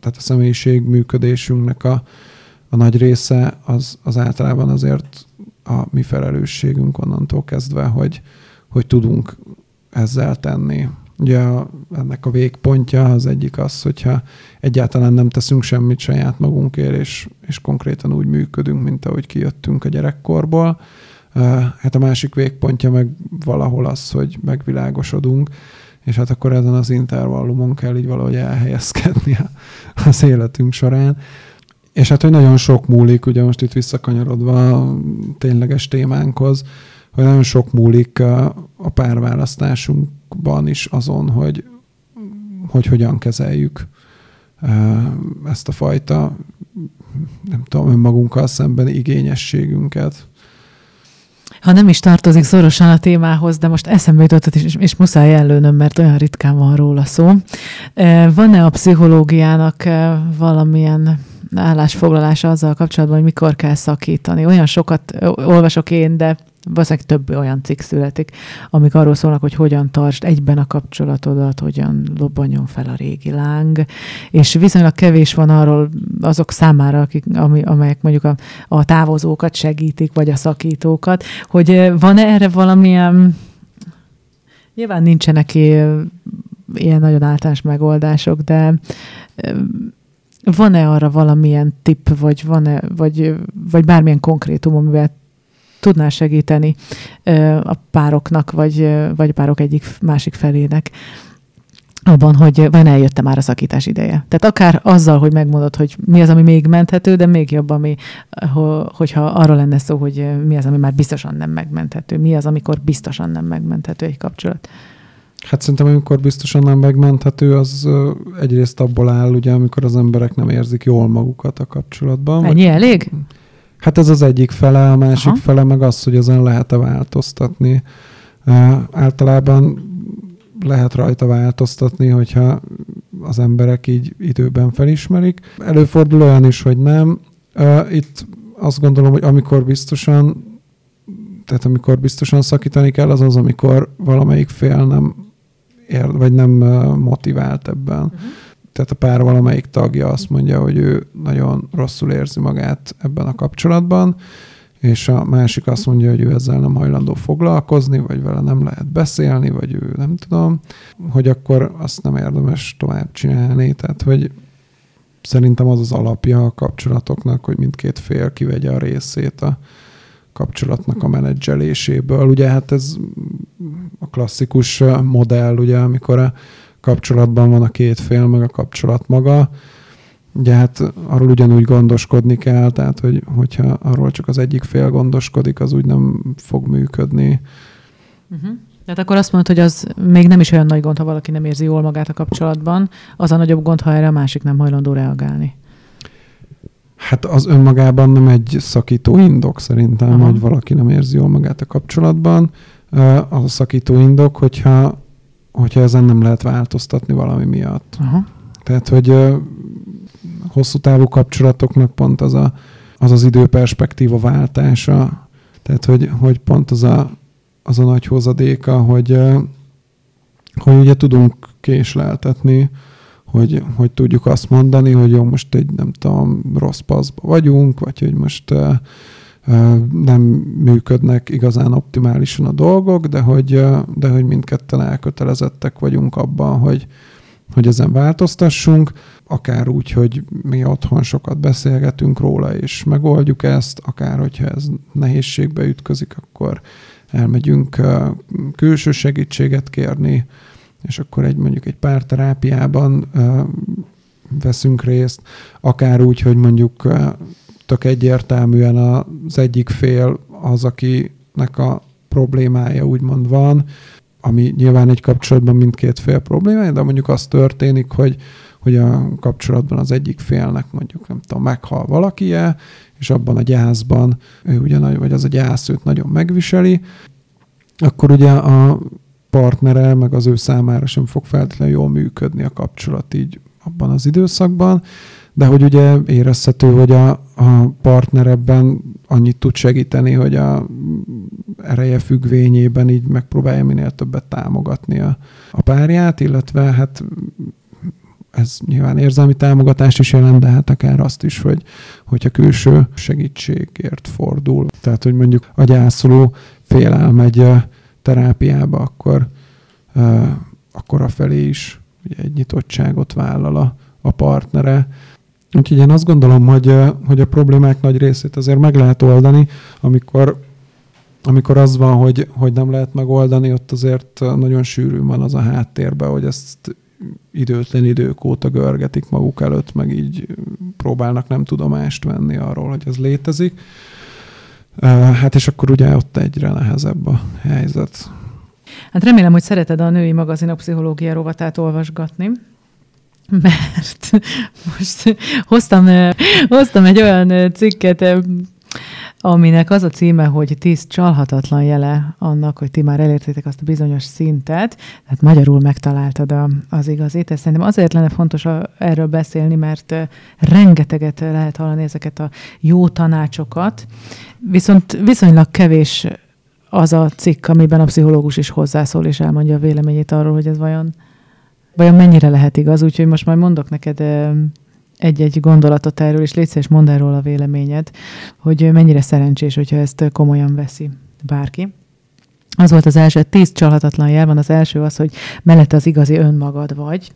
tehát a személyiség működésünknek a, a nagy része az, az általában azért a mi felelősségünk onnantól kezdve, hogy, hogy tudunk ezzel tenni. Ugye a, ennek a végpontja az egyik az, hogyha egyáltalán nem teszünk semmit saját magunkért, és, és konkrétan úgy működünk, mint ahogy kijöttünk a gyerekkorból. Hát a másik végpontja meg valahol az, hogy megvilágosodunk, és hát akkor ezen az intervallumon kell így valahogy elhelyezkedni az életünk során. És hát, hogy nagyon sok múlik, ugye most itt visszakanyarodva a tényleges témánkhoz, hogy nagyon sok múlik a, a párválasztásunkban is azon, hogy, hogy hogyan kezeljük ezt a fajta, nem tudom, önmagunkkal szemben igényességünket. Ha nem is tartozik szorosan a témához, de most eszembe jutott, és, és muszáj előnöm, mert olyan ritkán van róla szó. Van-e a pszichológiának valamilyen állásfoglalása azzal kapcsolatban, hogy mikor kell szakítani? Olyan sokat olvasok én, de valószínűleg több olyan cikk születik, amik arról szólnak, hogy hogyan tartsd egyben a kapcsolatodat, hogyan lobbanjon fel a régi láng, és viszonylag kevés van arról azok számára, akik, ami, amelyek mondjuk a, a távozókat segítik, vagy a szakítókat, hogy van-e erre valamilyen Nyilván nincsenek ilyen nagyon általános megoldások, de van-e arra valamilyen tipp, vagy, van-e, vagy, vagy bármilyen konkrétum, amivel tudná segíteni a pároknak, vagy, vagy a párok egyik másik felének abban, hogy van eljött már a szakítás ideje. Tehát akár azzal, hogy megmondod, hogy mi az, ami még menthető, de még jobb, ami, hogyha arról lenne szó, hogy mi az, ami már biztosan nem megmenthető, mi az, amikor biztosan nem megmenthető egy kapcsolat. Hát szerintem, amikor biztosan nem megmenthető, az egyrészt abból áll, ugye, amikor az emberek nem érzik jól magukat a kapcsolatban. Ennyi vagy... elég? Hát ez az egyik fele, a másik Aha. fele meg az, hogy ezen lehet-e változtatni. Általában lehet rajta változtatni, hogyha az emberek így időben felismerik. Előfordul olyan is, hogy nem. Itt azt gondolom, hogy amikor biztosan, tehát amikor biztosan szakítani kell, az az, amikor valamelyik fél nem ér, vagy nem motivált ebben. Uh-huh tehát a pár valamelyik tagja azt mondja, hogy ő nagyon rosszul érzi magát ebben a kapcsolatban, és a másik azt mondja, hogy ő ezzel nem hajlandó foglalkozni, vagy vele nem lehet beszélni, vagy ő nem tudom, hogy akkor azt nem érdemes tovább csinálni. Tehát, hogy szerintem az az alapja a kapcsolatoknak, hogy mindkét fél kivegye a részét a kapcsolatnak a menedzseléséből. Ugye hát ez a klasszikus modell, ugye, amikor a kapcsolatban van a két fél, meg a kapcsolat maga. Ugye hát arról ugyanúgy gondoskodni kell, tehát hogy, hogyha arról csak az egyik fél gondoskodik, az úgy nem fog működni. Uh-huh. Tehát akkor azt mondod, hogy az még nem is olyan nagy gond, ha valaki nem érzi jól magát a kapcsolatban, az a nagyobb gond, ha erre a másik nem hajlandó reagálni. Hát az önmagában nem egy szakító indok szerintem, Aha. hogy valaki nem érzi jól magát a kapcsolatban. Az a szakító indok, hogyha hogyha ezen nem lehet változtatni valami miatt. Aha. Tehát, hogy hosszú távú kapcsolatoknak pont az a, az, az időperspektíva váltása, tehát, hogy, hogy pont az a, az a nagy hozadéka, hogy, hogy ugye tudunk késleltetni, hogy, hogy tudjuk azt mondani, hogy jó, most egy nem tudom, rossz paszba vagyunk, vagy hogy most uh, nem működnek igazán optimálisan a dolgok, de hogy, de hogy mindketten elkötelezettek vagyunk abban, hogy, hogy ezen változtassunk, akár úgy, hogy mi otthon sokat beszélgetünk róla, és megoldjuk ezt, akár hogyha ez nehézségbe ütközik, akkor elmegyünk külső segítséget kérni, és akkor egy mondjuk egy pár terápiában veszünk részt, akár úgy, hogy mondjuk tök egyértelműen az egyik fél az, akinek a problémája úgymond van, ami nyilván egy kapcsolatban mindkét fél problémája, de mondjuk az történik, hogy, hogy a kapcsolatban az egyik félnek mondjuk, nem tudom, meghal valaki és abban a gyászban ő ugyan, vagy az a gyász őt nagyon megviseli, akkor ugye a partnere, meg az ő számára sem fog feltétlenül jól működni a kapcsolat így abban az időszakban, de hogy ugye érezhető, hogy a, a partner ebben annyit tud segíteni, hogy a ereje függvényében így megpróbálja minél többet támogatni a, a párját, illetve hát ez nyilván érzelmi támogatást is jelent, de hát akár azt is, hogy, hogyha külső segítségért fordul. Tehát, hogy mondjuk a gyászoló fél elmegy terápiába, akkor, akkor felé is ugye egy nyitottságot vállal a, a partnere. Úgyhogy én azt gondolom, hogy, hogy a problémák nagy részét azért meg lehet oldani, amikor, amikor az van, hogy, hogy nem lehet megoldani, ott azért nagyon sűrű van az a háttérben, hogy ezt időtlen idők óta görgetik maguk előtt, meg így próbálnak nem tudomást venni arról, hogy ez létezik. Hát és akkor ugye ott egyre nehezebb a helyzet. Hát remélem, hogy szereted a női magazinok pszichológia rovatát olvasgatni mert most hoztam, hoztam egy olyan cikket, aminek az a címe, hogy tíz csalhatatlan jele annak, hogy ti már elértétek azt a bizonyos szintet, tehát magyarul megtaláltad a, az igazit. Ez szerintem azért lenne fontos erről beszélni, mert rengeteget lehet hallani ezeket a jó tanácsokat, viszont viszonylag kevés az a cikk, amiben a pszichológus is hozzászól és elmondja a véleményét arról, hogy ez vajon, vajon mennyire lehet igaz. Úgyhogy most majd mondok neked egy-egy gondolatot erről, és légy és mondd erről a véleményed, hogy mennyire szerencsés, hogyha ezt komolyan veszi bárki. Az volt az első, tíz csalhatatlan jel van. Az első az, hogy mellette az igazi önmagad vagy.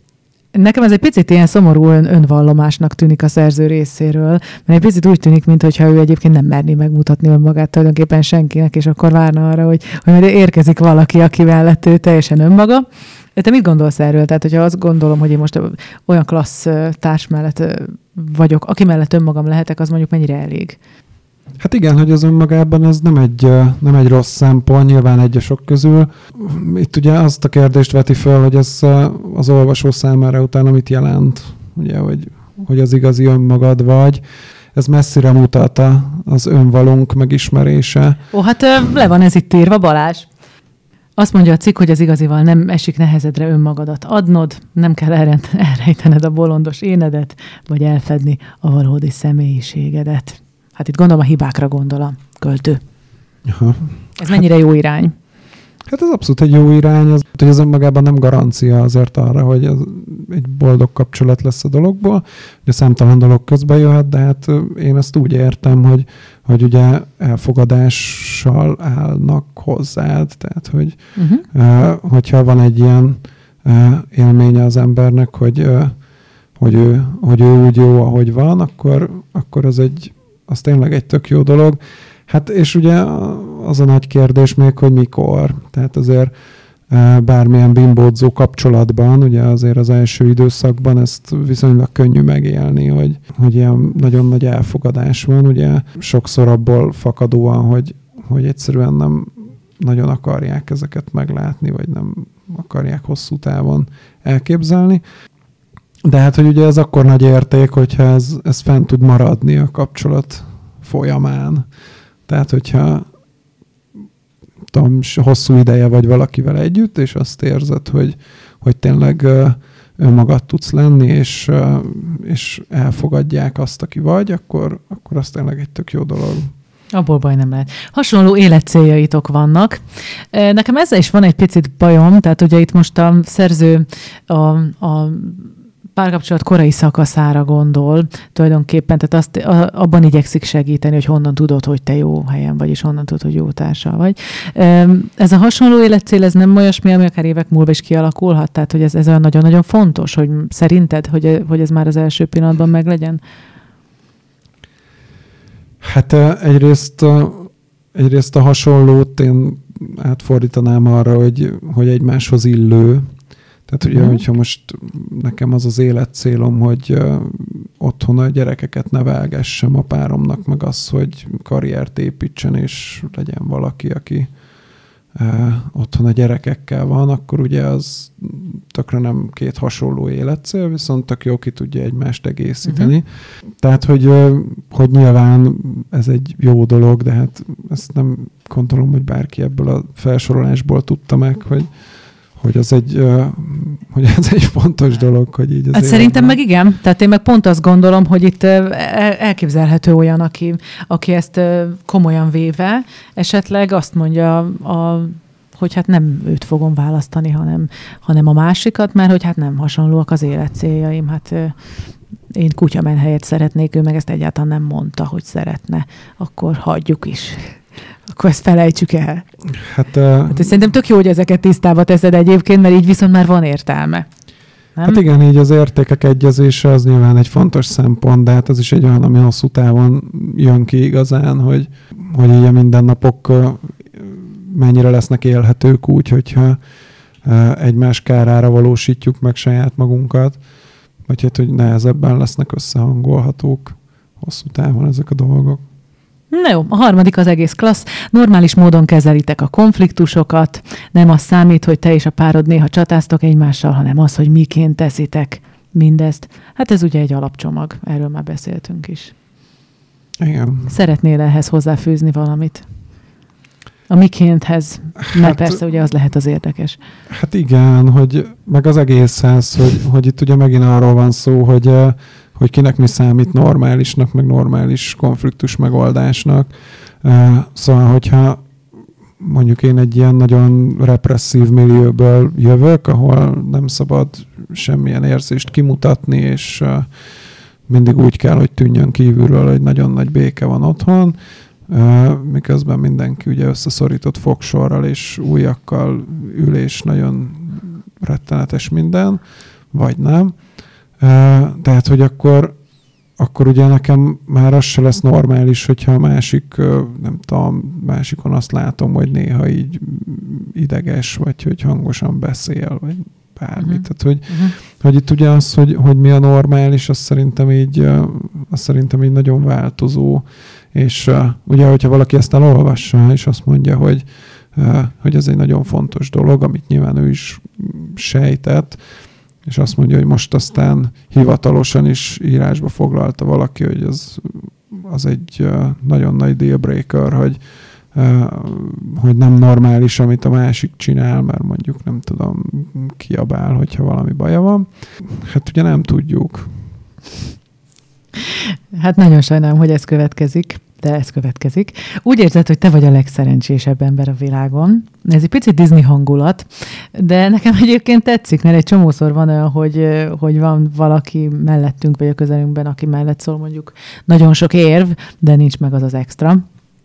Nekem ez egy picit ilyen szomorú ön, önvallomásnak tűnik a szerző részéről, mert egy picit úgy tűnik, mintha ő egyébként nem merné megmutatni önmagát tulajdonképpen senkinek, és akkor várna arra, hogy, hogy majd érkezik valaki, aki mellett ő teljesen önmaga. Te mit gondolsz erről? Tehát, hogyha azt gondolom, hogy én most olyan klassz társ mellett vagyok, aki mellett önmagam lehetek, az mondjuk mennyire elég? Hát igen, hogy az önmagában ez nem egy, nem egy rossz szempont, nyilván egy a sok közül. Itt ugye azt a kérdést veti föl, hogy ez az olvasó számára utána mit jelent, ugye, hogy, hogy az igazi önmagad vagy. Ez messzire mutat az önvalónk megismerése. Ó, hát le van ez itt írva, Balázs. Azt mondja a cikk, hogy az igazival nem esik nehezedre önmagadat adnod, nem kell elrejtened a bolondos énedet, vagy elfedni a valódi személyiségedet. Hát itt gondolom a hibákra gondol a költő. Aha. Ez mennyire jó irány? Hát ez abszolút egy jó irány, az, hogy ez önmagában nem garancia azért arra, hogy ez egy boldog kapcsolat lesz a dologból. Ugye számtalan dolog közbe jöhet, de hát én ezt úgy értem, hogy, hogy ugye elfogadással állnak hozzád, tehát hogy uh-huh. uh, hogyha van egy ilyen élménye az embernek, hogy, hogy, ő, hogy ő úgy jó, ahogy van, akkor, akkor az egy, az tényleg egy tök jó dolog. Hát és ugye az a nagy kérdés még, hogy mikor. Tehát azért bármilyen bimbódzó kapcsolatban, ugye azért az első időszakban ezt viszonylag könnyű megélni, hogy, hogy ilyen nagyon nagy elfogadás van, ugye sokszor abból fakadóan, hogy, hogy egyszerűen nem nagyon akarják ezeket meglátni, vagy nem akarják hosszú távon elképzelni. De hát, hogy ugye ez akkor nagy érték, hogyha ez, ez fent tud maradni a kapcsolat folyamán. Tehát, hogyha tudom, hosszú ideje vagy valakivel együtt, és azt érzed, hogy, hogy tényleg önmagad tudsz lenni, és, és elfogadják azt, aki vagy, akkor, akkor az tényleg egy tök jó dolog. Abból baj nem lehet. Hasonló életcéljaitok vannak. Nekem ezzel is van egy picit bajom, tehát ugye itt most a szerző a, a párkapcsolat korai szakaszára gondol tulajdonképpen, tehát azt, a, abban igyekszik segíteni, hogy honnan tudod, hogy te jó helyen vagy, és honnan tudod, hogy jó társa vagy. Ez a hasonló életcél, ez nem olyasmi, ami akár évek múlva is kialakulhat, tehát hogy ez, ez olyan nagyon-nagyon fontos, hogy szerinted, hogy, hogy ez már az első pillanatban meglegyen? Hát egyrészt, egyrészt a hasonlót én átfordítanám arra, hogy, hogy egymáshoz illő, tehát ugye, uh-huh. hogyha most nekem az az életcélom, hogy otthon a gyerekeket nevelgessem a páromnak, meg az, hogy karriert építsen, és legyen valaki, aki otthon a gyerekekkel van, akkor ugye az tökre nem két hasonló életcél, viszont tök jó ki tudja egymást egészíteni. Uh-huh. Tehát, hogy, hogy nyilván ez egy jó dolog, de hát ezt nem gondolom, hogy bárki ebből a felsorolásból tudta meg, hogy hogy az egy, hogy ez egy fontos dolog, hogy így az hát szerintem meg igen. Tehát én meg pont azt gondolom, hogy itt elképzelhető olyan, aki, aki ezt komolyan véve, esetleg azt mondja a hogy hát nem őt fogom választani, hanem, hanem a másikat, mert hogy hát nem hasonlóak az életcéljaim. Hát én kutyamenhelyet szeretnék, ő meg ezt egyáltalán nem mondta, hogy szeretne, akkor hagyjuk is akkor ezt felejtsük el. Hát, uh, hát szerintem tök jó, hogy ezeket tisztába teszed egyébként, mert így viszont már van értelme. Nem? Hát igen, így az értékek egyezése az nyilván egy fontos szempont, de hát az is egy olyan, ami hosszú távon jön ki igazán, hogy, hogy így a mindennapok mennyire lesznek élhetők úgy, hogyha egymás kárára valósítjuk meg saját magunkat, vagy hát, hogy nehezebben lesznek összehangolhatók hosszú távon ezek a dolgok. Na jó, a harmadik az egész klassz. Normális módon kezelitek a konfliktusokat. Nem az számít, hogy te és a párod néha csatáztok egymással, hanem az, hogy miként teszitek mindezt. Hát ez ugye egy alapcsomag, erről már beszéltünk is. Igen. Szeretnél ehhez hozzáfűzni valamit? A mikénthez, mert hát, persze ugye az lehet az érdekes. Hát igen, hogy meg az egészhez, hogy, hogy itt ugye megint arról van szó, hogy hogy kinek mi számít normálisnak, meg normális konfliktus megoldásnak. Szóval, hogyha mondjuk én egy ilyen nagyon represszív millióből jövök, ahol nem szabad semmilyen érzést kimutatni, és mindig úgy kell, hogy tűnjön kívülről, hogy nagyon nagy béke van otthon, miközben mindenki ugye összeszorított fogsorral és újakkal ülés nagyon rettenetes minden, vagy nem tehát, hogy akkor, akkor ugye nekem már az se lesz normális, hogyha a másik, nem tudom, másikon azt látom, hogy néha így ideges, vagy hogy hangosan beszél, vagy bármit. Uh-huh. Tehát, hogy, uh-huh. hogy itt ugye az, hogy, hogy mi a normális, az szerintem így, az szerintem így nagyon változó. És uh, ugye, hogyha valaki ezt elolvassa, és azt mondja, hogy, uh, hogy ez egy nagyon fontos dolog, amit nyilván ő is sejtett, és azt mondja, hogy most aztán hivatalosan is írásba foglalta valaki, hogy az, az egy nagyon nagy dealbreaker, hogy, hogy nem normális, amit a másik csinál, mert mondjuk nem tudom, kiabál, hogyha valami baja van. Hát ugye nem tudjuk. Hát nagyon sajnálom, hogy ez következik de ez következik. Úgy érzed, hogy te vagy a legszerencsésebb ember a világon. Ez egy picit Disney hangulat, de nekem egyébként tetszik, mert egy csomószor van olyan, hogy, hogy van valaki mellettünk, vagy a közelünkben, aki mellett szól mondjuk nagyon sok érv, de nincs meg az az extra.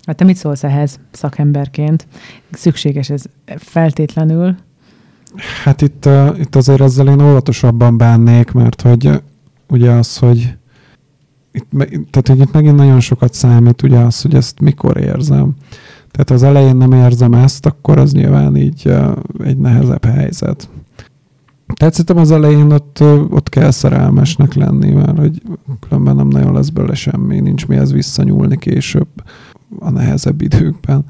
Hát te mit szólsz ehhez szakemberként? Szükséges ez feltétlenül? Hát itt, itt azért ezzel én óvatosabban bánnék, mert hogy ugye az, hogy itt, tehát hogy itt megint nagyon sokat számít ugye az, hogy ezt mikor érzem. Tehát az elején nem érzem ezt, akkor az nyilván így egy nehezebb helyzet. Tehát szerintem az elején ott, ott kell szerelmesnek lenni, mert hogy különben nem nagyon lesz belőle semmi, nincs mihez visszanyúlni később a nehezebb időkben.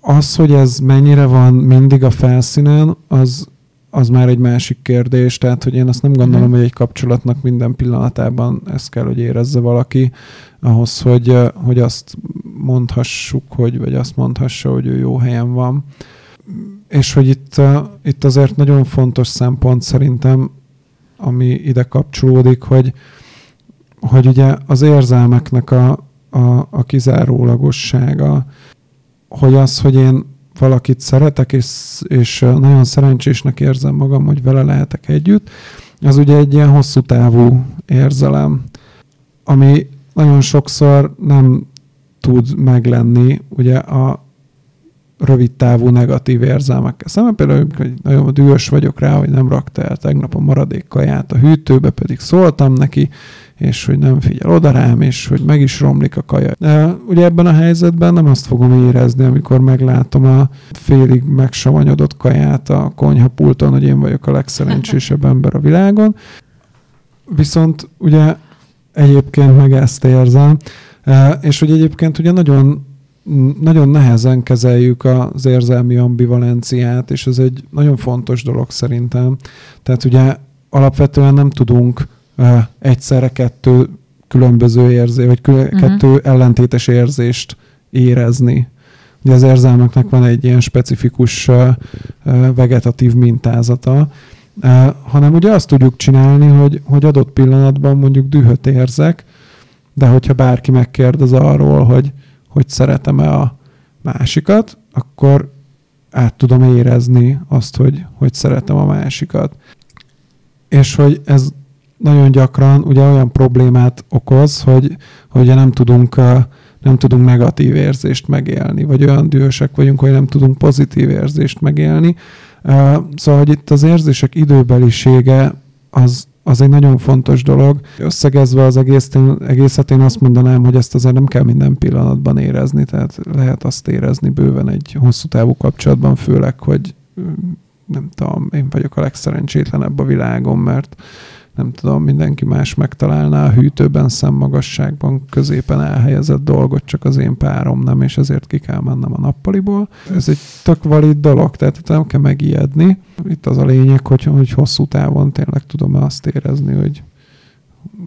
Az, hogy ez mennyire van mindig a felszínen, az, az már egy másik kérdés, tehát hogy én azt nem gondolom, mm. hogy egy kapcsolatnak minden pillanatában ezt kell, hogy érezze valaki, ahhoz, hogy, hogy azt mondhassuk, hogy, vagy azt mondhassa, hogy ő jó helyen van. És hogy itt, itt azért nagyon fontos szempont szerintem, ami ide kapcsolódik, hogy, hogy ugye az érzelmeknek a, a, a kizárólagossága, hogy az, hogy én valakit szeretek, és, és nagyon szerencsésnek érzem magam, hogy vele lehetek együtt, az ugye egy ilyen hosszú távú érzelem, ami nagyon sokszor nem tud meglenni ugye a rövid távú negatív érzelmekkel szemben. Például, hogy nagyon dühös vagyok rá, hogy nem rakta el tegnap a maradék kaját a hűtőbe, pedig szóltam neki, és hogy nem figyel oda rám, és hogy meg is romlik a kaja. De ugye ebben a helyzetben nem azt fogom érezni, amikor meglátom a félig megsavanyodott kaját a konyhapulton, hogy én vagyok a legszerencsésebb ember a világon. Viszont ugye egyébként meg ezt érzem, és hogy egyébként ugye nagyon nagyon nehezen kezeljük az érzelmi ambivalenciát, és ez egy nagyon fontos dolog szerintem. Tehát ugye alapvetően nem tudunk egyszerre kettő különböző érzés, vagy kül- uh-huh. kettő ellentétes érzést érezni. Ugye az érzelmeknek van egy ilyen specifikus vegetatív mintázata, hanem ugye azt tudjuk csinálni, hogy, hogy adott pillanatban mondjuk dühöt érzek, de hogyha bárki megkérdez arról, hogy, hogy szeretem-e a másikat, akkor át tudom érezni azt, hogy, hogy szeretem a másikat. És hogy ez nagyon gyakran ugye olyan problémát okoz, hogy, hogy nem tudunk, nem tudunk negatív érzést megélni, vagy olyan dühösek vagyunk, hogy nem tudunk pozitív érzést megélni. Szóval, hogy itt az érzések időbelisége az, az egy nagyon fontos dolog. Összegezve az egész, egészet én azt mondanám, hogy ezt azért nem kell minden pillanatban érezni, tehát lehet azt érezni bőven egy hosszú távú kapcsolatban, főleg, hogy nem tudom, én vagyok a legszerencsétlenebb a világon, mert nem tudom, mindenki más megtalálná a hűtőben, szemmagasságban, középen elhelyezett dolgot, csak az én párom nem, és ezért ki kell mennem a nappaliból. Ez egy tök valid dolog, tehát itt nem kell megijedni. Itt az a lényeg, hogy, hogy hosszú távon tényleg tudom azt érezni, hogy,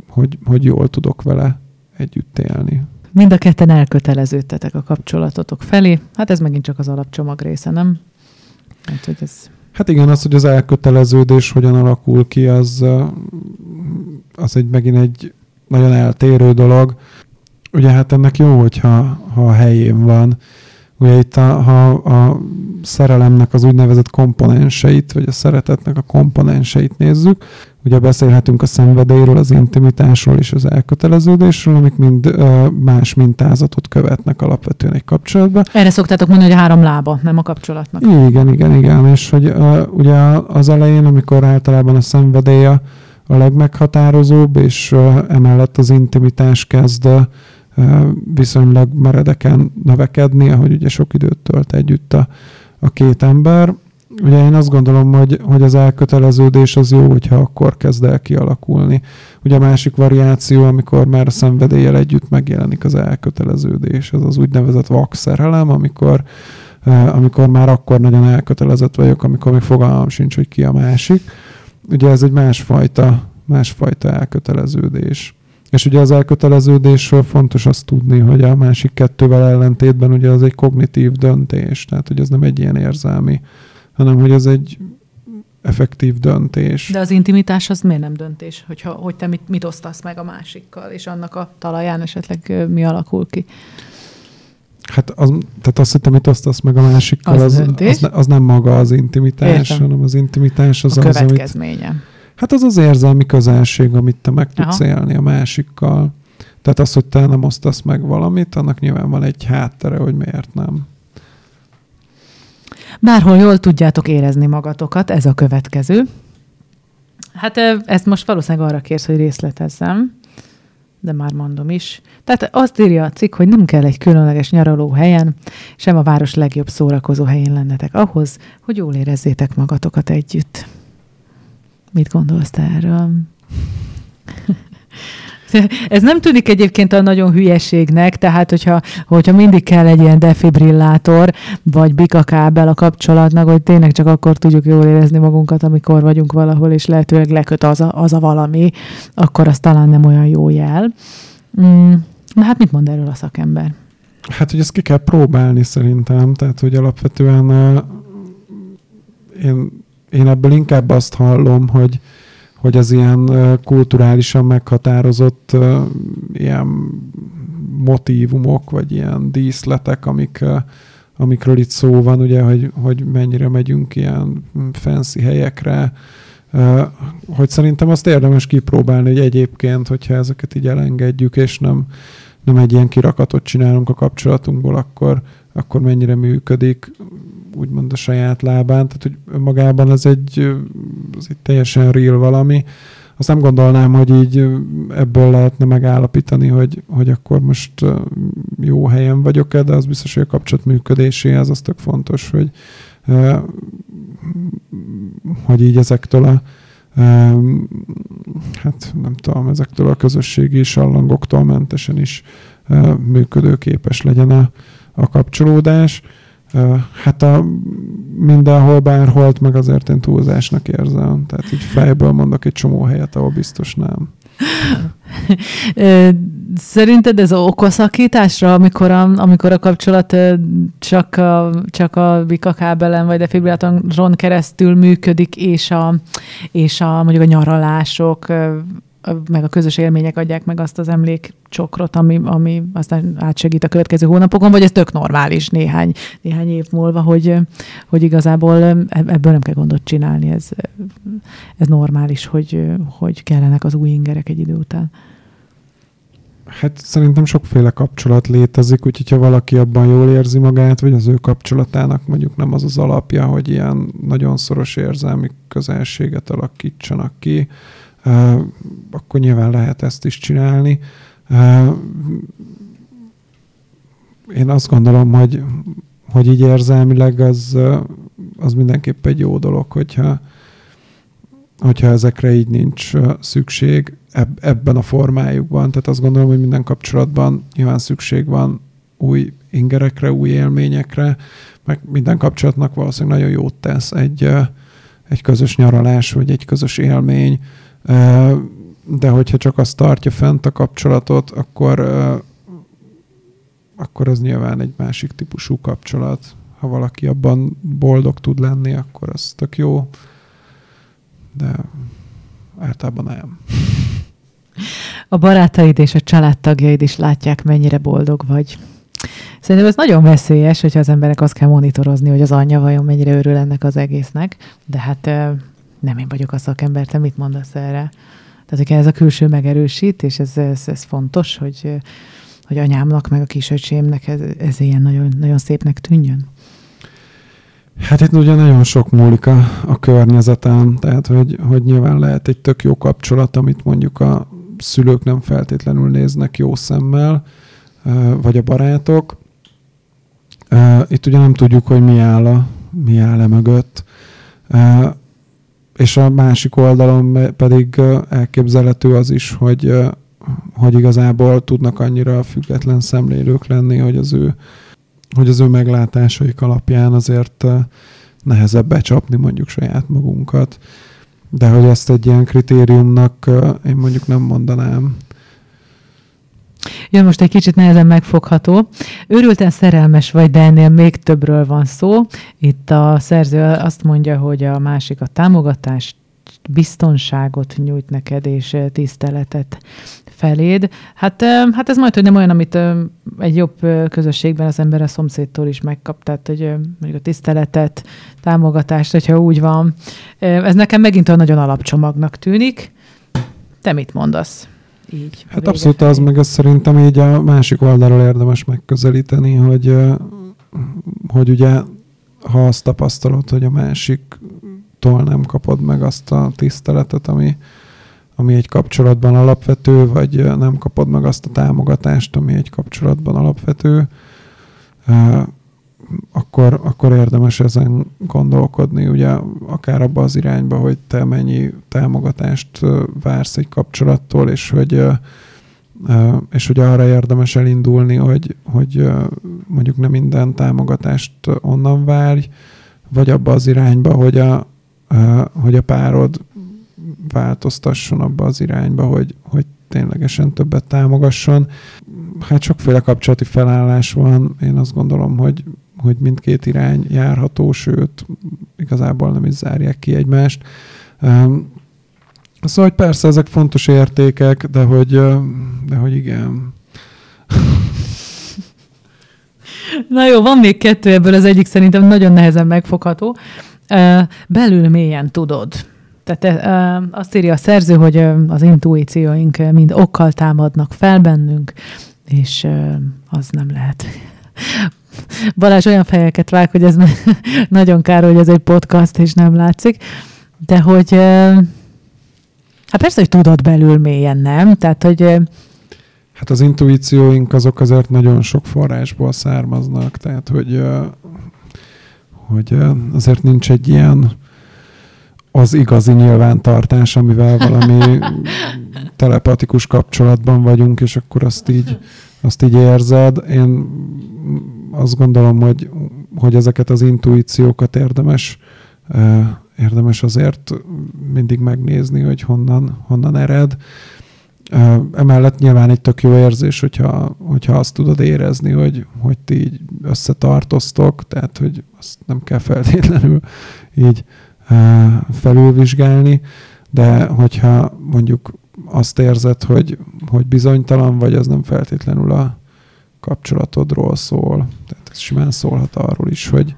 hogy, hogy jól tudok vele együtt élni. Mind a ketten elköteleződtetek a kapcsolatotok felé. Hát ez megint csak az alapcsomag része, nem? Hát, hogy ez Hát igen, az, hogy az elköteleződés hogyan alakul ki, az, az egy megint egy nagyon eltérő dolog. Ugye hát ennek jó, hogyha ha a helyén van. Ugye itt a, ha a szerelemnek az úgynevezett komponenseit, vagy a szeretetnek a komponenseit nézzük, ugye beszélhetünk a szenvedélyről, az intimitásról és az elköteleződésről, amik mind más mintázatot követnek alapvetően egy kapcsolatban. Erre szoktátok mondani, hogy a három lába, nem a kapcsolatnak. Igen, igen, igen. És hogy ugye az elején, amikor általában a szenvedély a legmeghatározóbb, és emellett az intimitás kezd viszonylag meredeken növekedni, ahogy ugye sok időt tölt együtt a, a két ember. Ugye én azt gondolom, hogy, hogy az elköteleződés az jó, hogyha akkor kezd el kialakulni. Ugye a másik variáció, amikor már a szenvedéllyel együtt megjelenik az elköteleződés, az az úgynevezett vakszerelem, amikor, amikor már akkor nagyon elkötelezett vagyok, amikor még fogalmam sincs, hogy ki a másik. Ugye ez egy másfajta, másfajta elköteleződés. És ugye az elköteleződésről fontos azt tudni, hogy a másik kettővel ellentétben ugye az egy kognitív döntés, tehát hogy ez nem egy ilyen érzelmi, hanem hogy ez egy effektív döntés. De az intimitás az miért nem döntés? Hogyha, hogy te mit, mit osztasz meg a másikkal, és annak a talaján esetleg mi alakul ki? Hát az, tehát azt, hogy te mit osztasz meg a másikkal, az, az, az, az nem maga az intimitás, Értem. hanem az intimitás az a az, következménye. Amit, Hát az az érzelmi közelség, amit te meg tudsz Aha. élni a másikkal. Tehát az, hogy te nem osztasz meg valamit, annak nyilván van egy háttere, hogy miért nem. Bárhol jól tudjátok érezni magatokat, ez a következő. Hát ezt most valószínűleg arra kérsz, hogy részletezzem, de már mondom is. Tehát azt írja a cikk, hogy nem kell egy különleges nyaraló helyen, sem a város legjobb szórakozó helyén lennetek ahhoz, hogy jól érezzétek magatokat együtt. Mit gondolsz te erről? Ez nem tűnik egyébként a nagyon hülyeségnek, tehát hogyha, hogyha mindig kell egy ilyen defibrillátor, vagy bikakábel a kapcsolatnak, hogy tényleg csak akkor tudjuk jól érezni magunkat, amikor vagyunk valahol, és lehetőleg leköt az a, az a valami, akkor az talán nem olyan jó jel. Mm, na hát mit mond erről a szakember? Hát, hogy ezt ki kell próbálni szerintem, tehát, hogy alapvetően én én ebből inkább azt hallom, hogy, hogy az ilyen kulturálisan meghatározott ilyen motívumok, vagy ilyen díszletek, amik, amikről itt szó van, ugye, hogy, hogy mennyire megyünk ilyen fancy helyekre, hogy szerintem azt érdemes kipróbálni, hogy egyébként, hogyha ezeket így elengedjük, és nem, nem egy ilyen kirakatot csinálunk a kapcsolatunkból, akkor, akkor mennyire működik úgymond a saját lábán, tehát hogy magában ez egy, az egy teljesen real valami. Azt nem gondolnám, hogy így ebből lehetne megállapítani, hogy, hogy akkor most jó helyen vagyok-e, de az biztos, hogy a kapcsolat működéséhez az tök fontos, hogy, hogy így ezektől a hát nem tudom, ezektől a közösségi sallangoktól mentesen is működőképes legyen a, a kapcsolódás. Hát a mindenhol, bárholt, meg azért én túlzásnak érzem. Tehát így fejből mondok egy csomó helyet, ahol biztos nem. Szerinted ez okoszakításra, amikor a, amikor a kapcsolat csak a, csak a bikakábelen vagy defibrillátoron keresztül működik, és a, és a mondjuk a nyaralások, meg a közös élmények adják meg azt az emlékcsokrot, ami, ami aztán átsegít a következő hónapokon, vagy ez tök normális néhány, néhány év múlva, hogy, hogy igazából ebből nem kell gondot csinálni, ez, ez normális, hogy, hogy kellenek az új ingerek egy idő után. Hát szerintem sokféle kapcsolat létezik, úgyhogy ha valaki abban jól érzi magát, vagy az ő kapcsolatának mondjuk nem az az alapja, hogy ilyen nagyon szoros érzelmi közelséget alakítsanak ki, akkor nyilván lehet ezt is csinálni. Én azt gondolom, hogy, hogy így érzelmileg az, az mindenképp egy jó dolog, hogyha, hogyha ezekre így nincs szükség ebben a formájukban. Tehát azt gondolom, hogy minden kapcsolatban nyilván szükség van új ingerekre, új élményekre, meg minden kapcsolatnak valószínűleg nagyon jót tesz egy, egy közös nyaralás, vagy egy közös élmény, de hogyha csak azt tartja fent a kapcsolatot, akkor, akkor az nyilván egy másik típusú kapcsolat. Ha valaki abban boldog tud lenni, akkor az tök jó, de általában nem. A barátaid és a családtagjaid is látják, mennyire boldog vagy. Szerintem ez nagyon veszélyes, hogyha az emberek azt kell monitorozni, hogy az anyja vajon mennyire örül ennek az egésznek, de hát nem én vagyok a szakember, te mit mondasz erre? Tehát, hogy ez a külső megerősít, és ez, ez, ez fontos, hogy, hogy anyámnak, meg a kisöcsémnek ez, ez ilyen nagyon, nagyon szépnek tűnjön? Hát itt ugye nagyon sok múlik a, a környezetem, tehát hogy, hogy nyilván lehet egy tök jó kapcsolat, amit mondjuk a szülők nem feltétlenül néznek jó szemmel, vagy a barátok. Itt ugye nem tudjuk, hogy mi áll, a, mi áll e mögött és a másik oldalon pedig elképzelhető az is, hogy, hogy igazából tudnak annyira független szemlélők lenni, hogy az ő, hogy az ő meglátásaik alapján azért nehezebb becsapni mondjuk saját magunkat. De hogy ezt egy ilyen kritériumnak én mondjuk nem mondanám. Jön most egy kicsit nehezen megfogható. Őrülten szerelmes vagy, de ennél még többről van szó. Itt a szerző azt mondja, hogy a másik a támogatást, biztonságot nyújt neked, és tiszteletet feléd. Hát, hát ez majd, hogy nem olyan, amit egy jobb közösségben az ember a szomszédtól is megkap, tehát hogy mondjuk a tiszteletet, támogatást, hogyha úgy van. Ez nekem megint olyan nagyon alapcsomagnak tűnik. Te mit mondasz? Így. Hát abszolút az, meg azt szerintem így a másik oldalról érdemes megközelíteni, hogy, hogy ugye ha azt tapasztalod, hogy a másiktól nem kapod meg azt a tiszteletet, ami, ami egy kapcsolatban alapvető, vagy nem kapod meg azt a támogatást, ami egy kapcsolatban alapvető, akkor, akkor érdemes ezen gondolkodni, ugye akár abba az irányba, hogy te mennyi támogatást vársz egy kapcsolattól, és hogy és hogy arra érdemes elindulni, hogy, hogy mondjuk nem minden támogatást onnan várj, vagy abba az irányba, hogy a, hogy a párod változtasson abba az irányba, hogy, hogy ténylegesen többet támogasson. Hát sokféle kapcsolati felállás van. Én azt gondolom, hogy hogy mindkét irány járható, sőt, igazából nem is zárják ki egymást. Szóval, hogy persze ezek fontos értékek, de hogy, de hogy igen. Na jó, van még kettő ebből, az egyik szerintem nagyon nehezen megfogható. Belül mélyen tudod. Tehát azt írja a szerző, hogy az intuícióink mind okkal támadnak fel bennünk, és az nem lehet Balázs olyan fejeket vág, hogy ez nagyon kár, hogy ez egy podcast, és nem látszik. De hogy hát persze, hogy tudod belül mélyen, nem? Tehát, hogy Hát az intuícióink azok azért nagyon sok forrásból származnak, tehát hogy, hogy azért nincs egy ilyen az igazi nyilvántartás, amivel valami telepatikus kapcsolatban vagyunk, és akkor azt így, azt így érzed. Én azt gondolom, hogy, hogy ezeket az intuíciókat érdemes, érdemes azért mindig megnézni, hogy honnan, honnan ered. Emellett nyilván egy tök jó érzés, hogyha, hogyha azt tudod érezni, hogy, hogy ti így összetartoztok, tehát hogy azt nem kell feltétlenül így felülvizsgálni, de hogyha mondjuk azt érzed, hogy, hogy bizonytalan vagy, az nem feltétlenül a kapcsolatodról szól. Tehát ez simán szólhat arról is, hogy,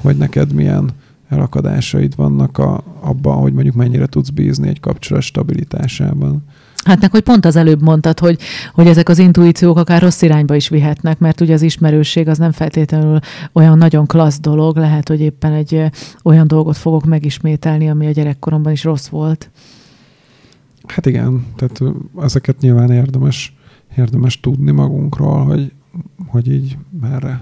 hogy neked milyen elakadásaid vannak a, abban, hogy mondjuk mennyire tudsz bízni egy kapcsolat stabilitásában. Hát meg, hogy pont az előbb mondtad, hogy, hogy ezek az intuíciók akár rossz irányba is vihetnek, mert ugye az ismerőség az nem feltétlenül olyan nagyon klassz dolog, lehet, hogy éppen egy olyan dolgot fogok megismételni, ami a gyerekkoromban is rossz volt. Hát igen, tehát ezeket nyilván érdemes, érdemes tudni magunkról, hogy, hogy így merre,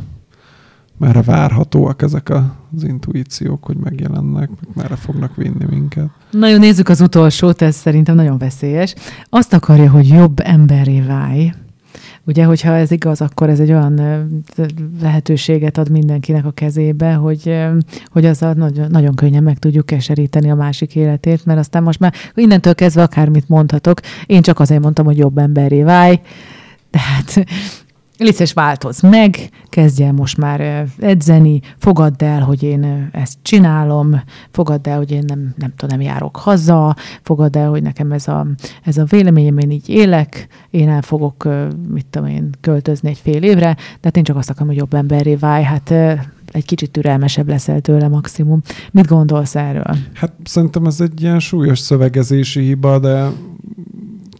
merre várhatóak ezek az intuíciók, hogy megjelennek, merre fognak vinni minket. Nagyon nézzük az utolsót, ez szerintem nagyon veszélyes. Azt akarja, hogy jobb emberé válj. Ugye, hogyha ez igaz, akkor ez egy olyan lehetőséget ad mindenkinek a kezébe, hogy, hogy azzal nagyon, nagyon könnyen meg tudjuk keseríteni a másik életét, mert aztán most már innentől kezdve akármit mondhatok. Én csak azért mondtam, hogy jobb emberé válj. Tehát Lices változ meg, kezdj el most már edzeni, fogadd el, hogy én ezt csinálom, fogadd el, hogy én nem, nem tudom, nem járok haza, fogadd el, hogy nekem ez a, ez a véleményem, én így élek, én el fogok, mit tudom én, költözni egy fél évre, de hát én csak azt akarom, hogy jobb emberré válj, hát egy kicsit türelmesebb leszel tőle maximum. Mit gondolsz erről? Hát szerintem ez egy ilyen súlyos szövegezési hiba, de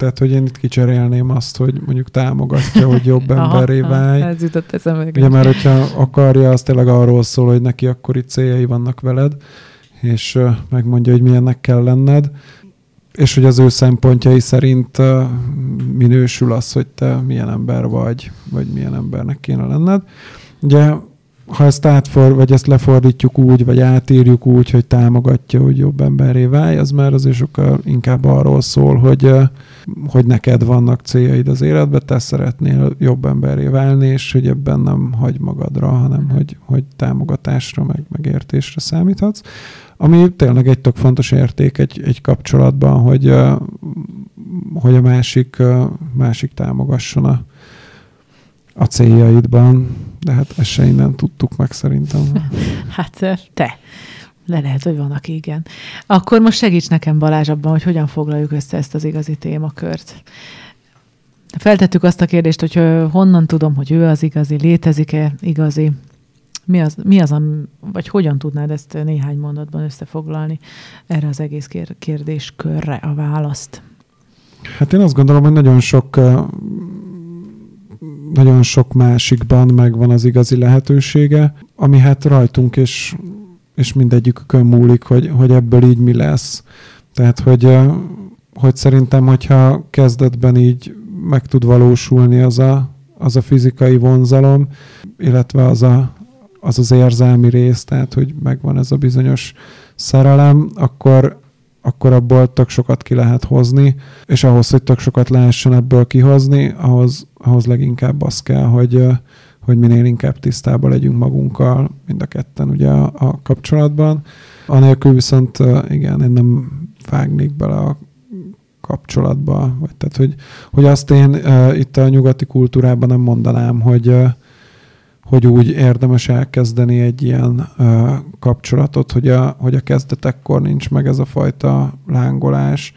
tehát, hogy én itt kicserélném azt, hogy mondjuk támogatja, hogy jobb emberré válj. Ez jutott eszembe. Ugye már, hogyha akarja, az tényleg arról szól, hogy neki akkor itt céljai vannak veled, és megmondja, hogy milyennek kell lenned, és hogy az ő szempontjai szerint minősül az, hogy te milyen ember vagy, vagy milyen embernek kéne lenned. Ugye ha ezt átfor, vagy ezt lefordítjuk úgy, vagy átírjuk úgy, hogy támogatja, hogy jobb emberré válj, az már azért sokkal inkább arról szól, hogy, hogy neked vannak céljaid az életben, te szeretnél jobb emberré válni, és hogy ebben nem hagy magadra, hanem hogy, hogy támogatásra, meg megértésre számíthatsz. Ami tényleg egy tök fontos érték egy, egy kapcsolatban, hogy, hogy a másik, másik támogasson a, a céljaidban, de hát ezt se innen tudtuk meg szerintem. hát te. Le lehet, hogy van, aki igen. Akkor most segíts nekem Balázs abban, hogy hogyan foglaljuk össze ezt az igazi témakört. Feltettük azt a kérdést, hogy honnan tudom, hogy ő az igazi, létezik-e igazi, mi az, mi az vagy hogyan tudnád ezt néhány mondatban összefoglalni erre az egész kérdéskörre a választ? Hát én azt gondolom, hogy nagyon sok nagyon sok másikban megvan az igazi lehetősége, ami hát rajtunk és, és mindegyikükön múlik, hogy, hogy ebből így mi lesz. Tehát, hogy, hogy szerintem, hogyha kezdetben így meg tud valósulni az a, az a fizikai vonzalom, illetve az, a, az az érzelmi rész, tehát, hogy megvan ez a bizonyos szerelem, akkor, akkor abból tök sokat ki lehet hozni, és ahhoz, hogy tök sokat lehessen ebből kihozni, ahhoz, ahhoz leginkább az kell, hogy, hogy minél inkább tisztában legyünk magunkkal, mind a ketten ugye a, a kapcsolatban. Anélkül viszont igen, én nem vágnék bele a kapcsolatba, vagy tehát, hogy, hogy azt én uh, itt a nyugati kultúrában nem mondanám, hogy, uh, hogy úgy érdemes elkezdeni egy ilyen uh, kapcsolatot, hogy a, hogy a kezdetekkor nincs meg ez a fajta lángolás.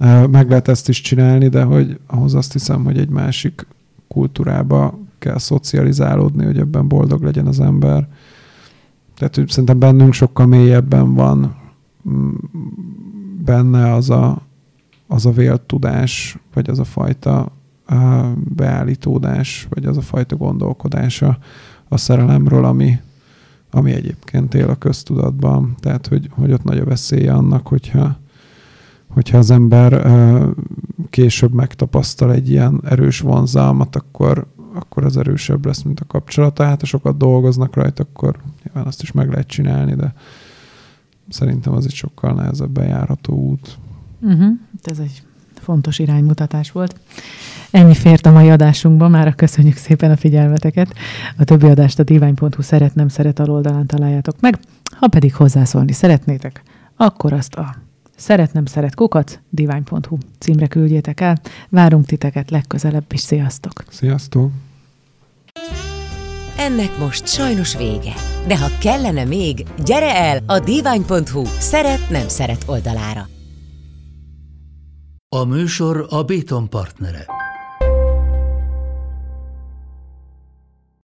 Uh, meg lehet ezt is csinálni, de hogy ahhoz azt hiszem, hogy egy másik kultúrába kell szocializálódni, hogy ebben boldog legyen az ember. Tehát hogy szerintem bennünk sokkal mélyebben van mm, benne az a, az a vélt tudás, vagy az a fajta beállítódás, vagy az a fajta gondolkodása a szerelemről, ami, ami egyébként él a köztudatban. Tehát, hogy, hogy ott nagy a veszélye annak, hogyha, hogyha az ember később megtapasztal egy ilyen erős vonzalmat, akkor, akkor az erősebb lesz, mint a kapcsolata. Hát ha sokat dolgoznak rajta, akkor nyilván azt is meg lehet csinálni, de szerintem az egy sokkal nehezebb bejárható út. Uh-huh. Ez egy fontos iránymutatás volt. Ennyi fért a mai adásunkba, már köszönjük szépen a figyelmeteket. A többi adást a divány.hu szeret nem szeret aloldalán találjátok meg. Ha pedig hozzászólni szeretnétek, akkor azt a szeret nem szeret kukat divány.hu címre küldjétek el. Várunk titeket legközelebb is. Sziasztok! Sziasztok! Ennek most sajnos vége. De ha kellene még, gyere el a divány.hu szeret nem szeret oldalára. A műsor a Béton partnere.